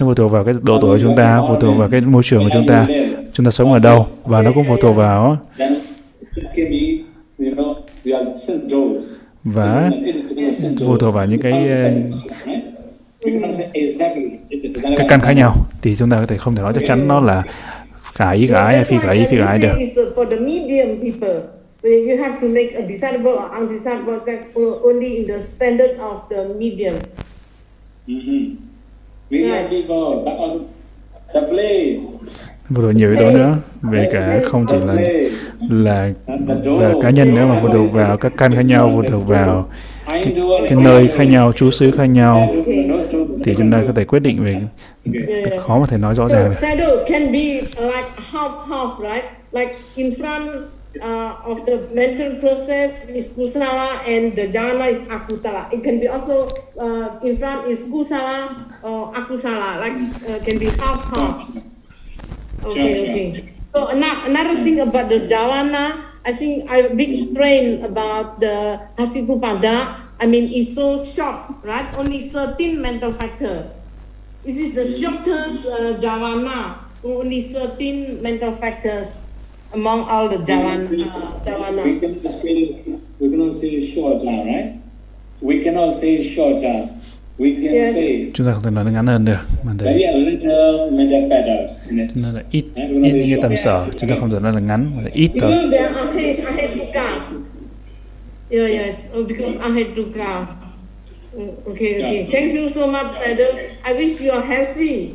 Nó phụ thuộc vào cái độ tuổi của chúng ta, phụ thuộc vào cái môi trường của chúng ta. Chúng ta sống ở đâu. Và nó cũng phụ thuộc vào và phụ thuộc vào những cái cái căn khác nhau thì chúng ta có thể không thể nói chắc chắn nó là khả ý khả hay phi khả ý phi khả ái được you have to make a desirable or undesirable object only in the standard of the medium. Mm-hmm. Have people, but also the place. Phụ thuộc nhiều yếu tố nữa về cả không chỉ là là về cá nhân nữa mà phụ thuộc vào các căn khác nhau phụ thuộc vào. Cái, cái nơi khác nhau chú xứ khác nhau. Thì chúng ta có thể quyết định về khó mà thể nói rõ ràng. Được like in front uh, of the mental process is kusala and the jhana is akusala. It can be also uh, in front is kusala or akusala, like uh, can be half half. Okay, okay. So another, another thing about the jhana, I think I big strain about the Hasikupada. I mean, it's so short, right? Only 13 mental factor. This is the shortest uh, only 13 mental factors among all the uh, Javana. We cannot say we cannot say shorter, right? We cannot say shorter. We can yes. say chúng ta không thể nói ngắn hơn được mà đấy very little metaphysics it. Nó là ít ít những cái tầm sở chúng ta không thể nói là ngắn mà là ít thôi. Because there are ahead Yeah, yes. Oh, because ahead dukkha. Okay, okay. Thank you so much, Sadhu. I wish you are healthy.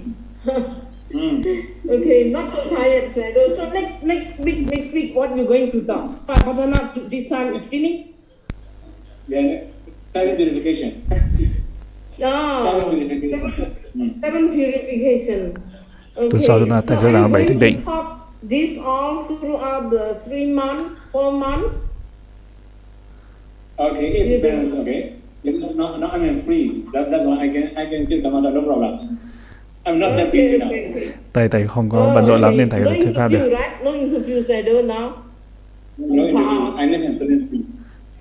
Mm. <laughs> Okay, not so tired, Shadow. So next next week, next week, what you're going to talk? Patana this time is finished. Yeah, seven purification. No. <laughs> Seven purification. Seven, seven purification. Okay. Tuần sau chúng ta sẽ giảng bảy thức định. This all throughout the three month, four month. Okay, it depends. Okay, because not not I'm free. That, that's why I can I can give them no problem. I'm not that busy now. Thầy thầy không có bận rộn lắm nên thầy có thể pháp được.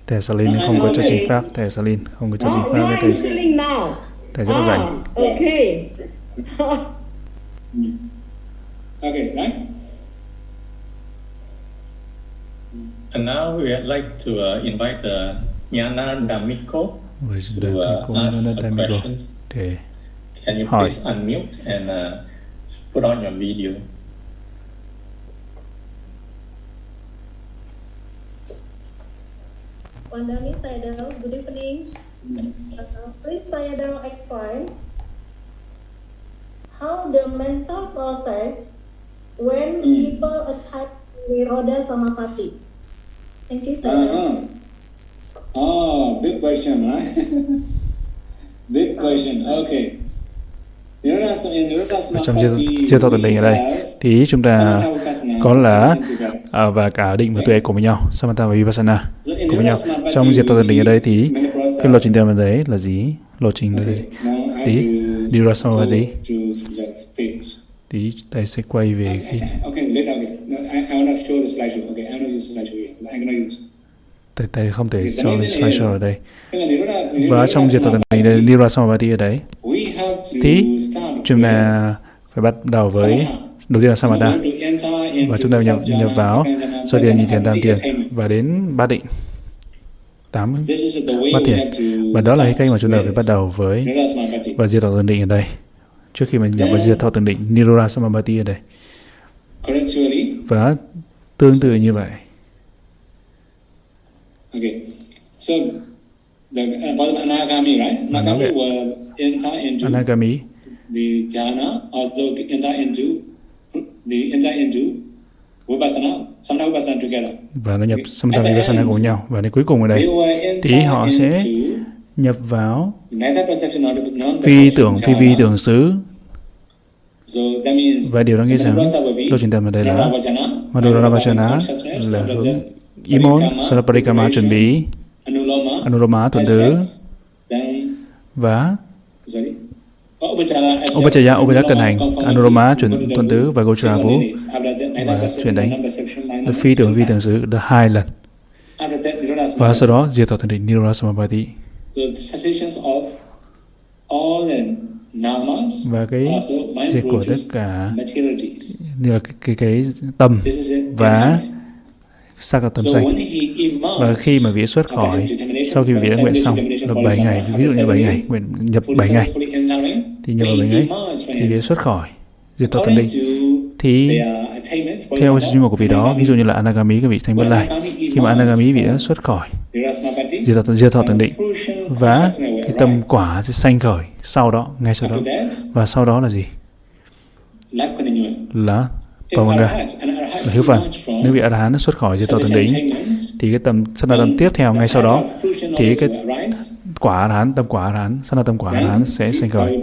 Thầy Salin không có chương trình pháp, thầy Salin không có chương trình pháp với thầy. Thầy rất là rảnh. Okay. <laughs> okay, right? And now we would like to uh, invite uh, Yana Damiko to uh, ask questions. Okay. Can you please unmute and uh, put on your video? Wandani Sayadaw, good evening. Uh, please Sayadaw explain how the mental process when mm. people attack Niroda Samapati. Thank you, Sayadaw. Uh-huh. Oh, big question, right? <laughs> big question. Okay. Ở trong chia thọ tận định ở đây thì chúng ta có là à, và cả định và tuệ cùng với nhau. Samatha và vipassana cùng với nhau. Trong diệt tận định ở đây thì cái lộ trình tiền ở đấy là gì? Lộ trình gì? Tí đi ra sau đi tí thầy sẽ quay về cái thầy, thầy không thể cho slideshow ở đây. và trong diệt tận này đi ra samadhi ở đấy thì chúng ta phải bắt đầu với đầu tiên là samatha và chúng ta nhập nhập vào. do tiền nhị thiền tam tiền. và đến bát định. Tám bát thiền và đó là cái cách mà chúng ta phải bắt đầu với và diệt thọ tường định ở đây. Trước khi mình nhập vào diệt thọ tường định nirora samabati ở đây. Và tương tự như vậy. Okay. So the uh, anagami, right? Anagami will enter into anagami. the jhana, also enter into the enter into vipassana, samatha vipassana together. Và nó nhập samatha vipassana cùng nhau. Và đến cuối cùng ở đây thì họ sẽ nhập vào phi tưởng phi vi tưởng xứ. Và điều đó nghĩa rằng lộ trình tâm ở đây là Madhurana Vajana là hướng ý muốn Saraparikama chuẩn bị Anuloma tuần tứ. và Upachaya Upachaya cần hành Anuroma chuyển tuần tứ và Gochara Vũ và chuyển đánh được phi tưởng vi tưởng xứ được hai lần và sau đó diệt thọ thần định Nirvana Samapati và cái diệt của tất cả như là cái, cái, cái tâm và sắc ở tâm danh và khi mà vị xuất khỏi sau khi vị đã nguyện xong được 7 ngày ví dụ như 7 ngày nguyện nhập 7 ngày thì vào 7 ngày thì vị xuất khỏi diệt thọ tâm định thì theo chuyên mục của vị đó ví dụ như là anagami cái vị thành bất lai khi mà anagami vị đã xuất khỏi diệt thọ diệt thọ tận định và cái tâm quả sẽ sanh khởi sau đó ngay sau đó. và sau đó là gì? là Pavanga là hiếu phần. nếu vị A-la-hán xuất khỏi diệt thọ tận định thì cái tâm sát na tâm tiếp theo ngay sau đó thì cái quả A-la-hán tâm quả A-la-hán sát na tâm quả A-la-hán sẽ sanh khởi.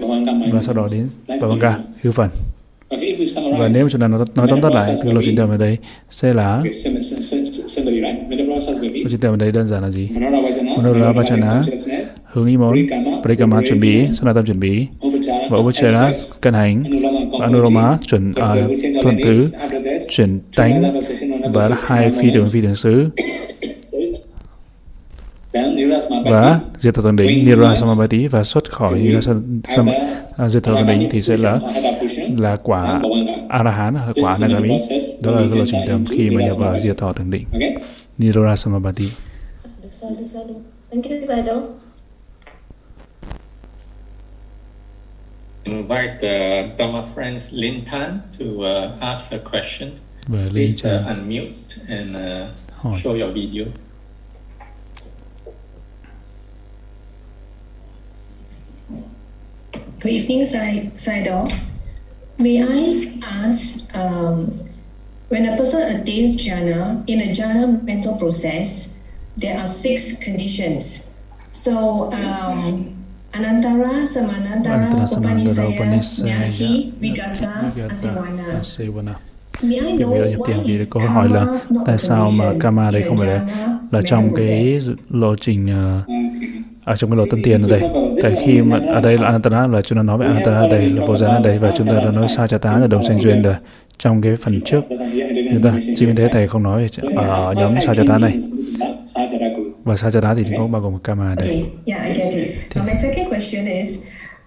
và sau đó đến Pavanga hiếu phần. Và nếu chúng ta nói, nói tóm tắt lại thì lộ trình tầm ở đây sẽ là lộ trình tầm ở đây đơn giản là gì? Manora Vajana hướng ý món Parikama chuẩn bị Sanatam chuẩn bị. và Upachara cân hành và Anuroma chuẩn à, thuần tứ chuyển tánh và hai phi đường phi đường xứ. Và diệt thọ tầng đỉnh Nira Samabati và xuất khỏi Nira Sam, à, diệt thọ tầng đỉnh thì sẽ là là quả A-la-hán quả Nagami. Đó là cái lộ trình tâm khi mà nhập vào diệt thọ tầng đỉnh Nira Samabati Invite uh, Dharma friends Lin Tan to uh, ask a question. Và Please uh, unmute and uh, show your video. Good evening, Saido. May I ask, um, when a person attains jhana, in a jhana mental process, there are six conditions. So, um, Anantara, Samanantara, Upanisaya, Nyati, Vigata, Asivana. Kiểm tra nhập tiền thì câu hỏi là tại sao mà karma đây không phải là, là trong cái lộ trình uh, ở trong cái lộ tâm tiền ở đây. Tại khi mà ở đây là Anantara là chúng ta nói về Anantara ở đây là vô gián ở đây và chúng ta đã nói sa cha tá là đồng sanh duyên rồi. Trong cái phần trước chúng ta chỉ vì thế thầy không nói ở nhóm sa cha tá này và sa cha tá thì cũng bao gồm karma ở đây. Thì,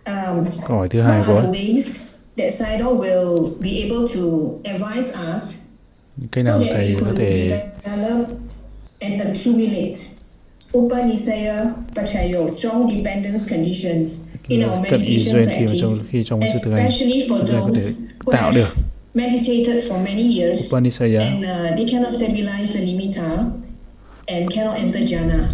um, câu hỏi thứ hai của that Saido will be able to advise us cái nào thầy có thể and accumulate Upanisaya Pachayo, strong dependence conditions in our meditation practice, khi trong sự thực hành especially for chúng ta có thể those who tạo được have meditated for many years Upanisaya and uh, they cannot stabilize the nimitta and cannot enter jhana.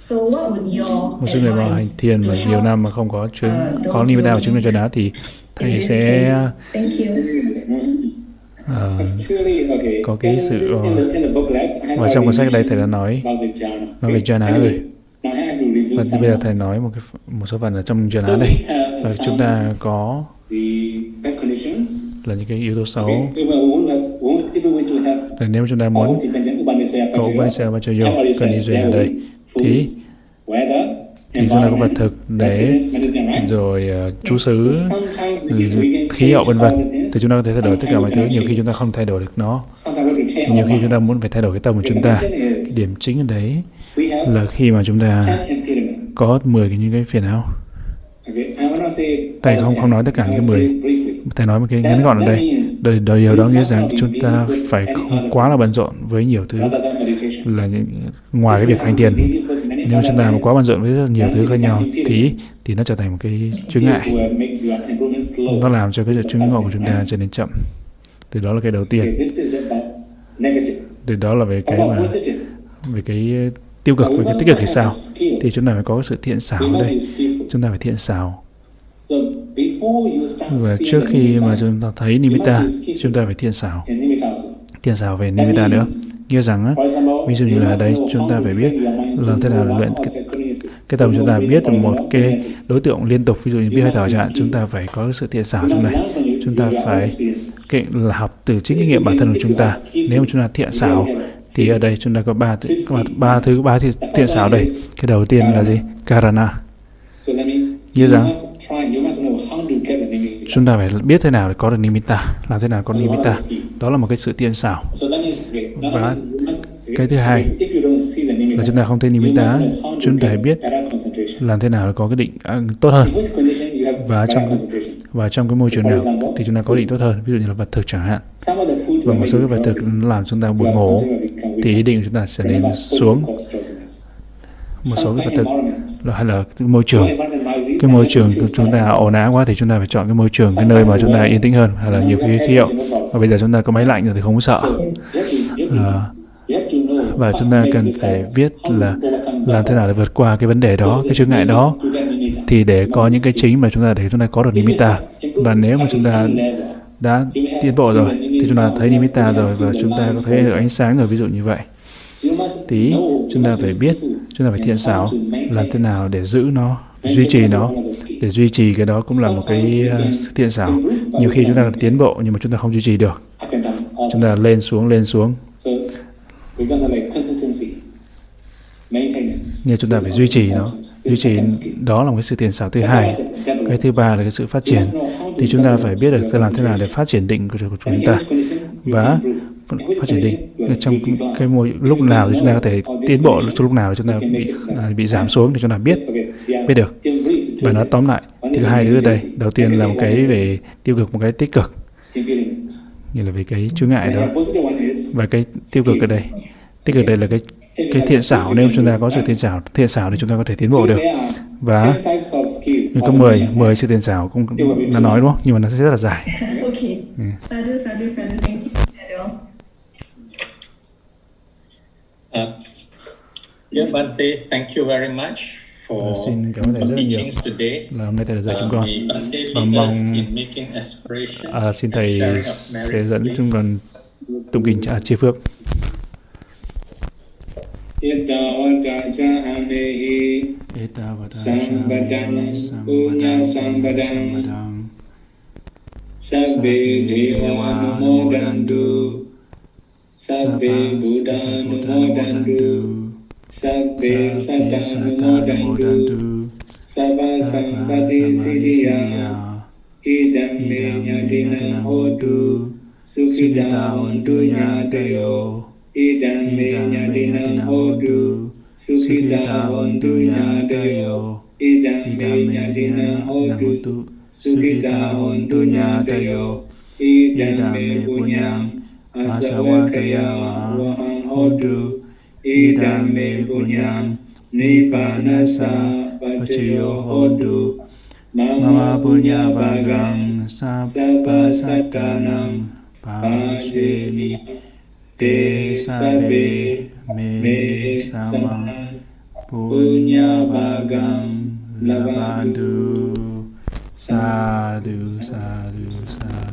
So what would your một số người vào hành thiền mà nhiều năm mà không có chứng uh, có nimitta và chứng lên cho đá thì thầy sẽ Thank you. Uh, có cái sự và trong cuốn sách đây thầy đã nói nói về jhana rồi. Và bây giờ thầy nói một cái một số phần ở trong jhana đây. và chúng ta có là những cái yếu tố xấu. Là nếu chúng ta muốn có Upanishad Vachayo cần đi duyên ở đây thì thì chúng ta có vật thực để rồi uh, chú xứ khí hậu vân vân. thì chúng ta có thể thay đổi tất cả mọi thứ nhiều khi chúng ta không thay đổi được nó. nhiều khi chúng ta muốn phải thay đổi cái tâm của chúng ta điểm chính ở đấy là khi mà chúng ta có 10 cái những cái phiền não. Thầy không không nói tất cả những cái mười. Thầy nói một cái ngắn gọn ở đây. đời, đời điều đó nghĩa rằng chúng ta phải không quá là bận rộn với nhiều thứ là những, ngoài cái việc hành tiền nếu chúng ta mà quá bận rộn với rất nhiều thứ khác nhau thì thì nó trở thành một cái chướng ngại. Nó làm cho cái việc chứng ngộ của chúng ta trở nên chậm. Từ đó là cái đầu tiên. Từ đó là về cái mà về cái tiêu cực về cái tích cực thì sao? Thì chúng ta phải có sự thiện xảo ở đây. Chúng ta phải thiện xảo. Và trước khi mà chúng ta thấy nimitta chúng ta phải thiện xảo. Thiện xảo về nimitta nữa. Nghĩa rằng á, ví dụ như là đây chúng ta phải biết làm thế nào luyện cái, cái tâm chúng ta biết được một cái đối tượng liên tục ví dụ như biết hơi thở chẳng hạn chúng ta phải có sự thiện xảo trong này chúng ta phải cái, là học từ chính kinh nghiệm bản thân của chúng ta. nếu mà chúng ta thiện xảo thì ở đây chúng ta có ba có ba thứ ba thiện xảo đây. cái đầu tiên là gì? Karana. Như rằng chúng ta phải biết thế nào để có được nimitta làm thế nào có nimitta. đó là một cái sự thiện xảo. Và cái thứ hai là chúng ta không thấy nimitta chúng ta phải biết làm thế nào để có cái định à, tốt hơn. Và trong và trong cái môi trường nào thì chúng ta có định tốt hơn ví dụ như là vật thực chẳng hạn. Và một số cái vật thực làm chúng ta buồn ngủ thì ý định của chúng ta trở nên xuống. một số cái vật thực là hay là cái môi trường cái môi trường chúng ta ồn ào quá thì chúng ta phải chọn cái môi trường cái nơi mà chúng ta yên tĩnh hơn hay là nhiều khi khí hậu. Và bây giờ chúng ta có máy lạnh rồi thì không có sợ. À, và chúng ta cần phải biết là làm thế nào để vượt qua cái vấn đề đó cái chướng ngại đó thì để có những cái chính mà chúng ta để chúng ta có được nimitta và nếu mà chúng ta đã tiến bộ rồi thì chúng ta thấy nimitta rồi và chúng ta có thấy được ánh sáng rồi ví dụ như vậy tí chúng ta phải biết chúng ta phải thiện xảo làm thế nào để giữ nó duy trì nó để duy trì cái đó cũng là một cái uh, thiện xảo nhiều khi chúng ta tiến bộ nhưng mà chúng ta không duy trì được chúng ta lên xuống lên xuống nhưng chúng ta phải duy trì nó. Duy trì đó là một cái sự tiền xảo thứ hai. Cái thứ ba là cái sự phát triển. Thì chúng ta phải biết được ta làm thế nào để phát triển định của chúng ta. Và phát triển định. Trong cái môi, lúc nào thì chúng ta có thể tiến bộ, lúc nào thì chúng ta bị à, bị giảm xuống thì chúng ta biết biết được. Và nó tóm lại, thứ hai nữa đây. Đầu tiên là một cái về tiêu cực, một cái tích cực. Như là về cái chướng ngại đó. Và cái tiêu cực ở đây. Tích cực đây là cái cái thiện xảo nếu chúng ta có sự thiện xảo thiện xảo thì chúng ta có thể tiến bộ được. và mình có 10 10 sự thiện xảo cũng là nói đúng không? Nhưng mà nó sẽ rất là dài. <laughs> Yeah, Bante, thank you very much for uh, xin cảm ơn thầy rất là nhiều. là hôm nay thầy đã dạy chúng con. và mong uh, xin thầy sẽ dẫn chúng con tụng kinh à, chia phước Etavata jahamehi Sambadang Punya Sambadang Sabbe Devanumodandu Sabbe Buddhanumodandu. Sabbe Satanumodandu. Sabba Sampati Siddhya Idam Me Nyadina Hodu Sukhida Undu Nyadayo idam me nyadina hodu sukhita hontu nyadayo idam me nyadina hodu sukhita hontu nyadayo idam me punyang asawakaya wahang hodu idam me punyang nipanasa pacayo hodu. mama punya bagang sabba satanang pajemi te sabe me sama punya bagam labandu sadu sadu sadu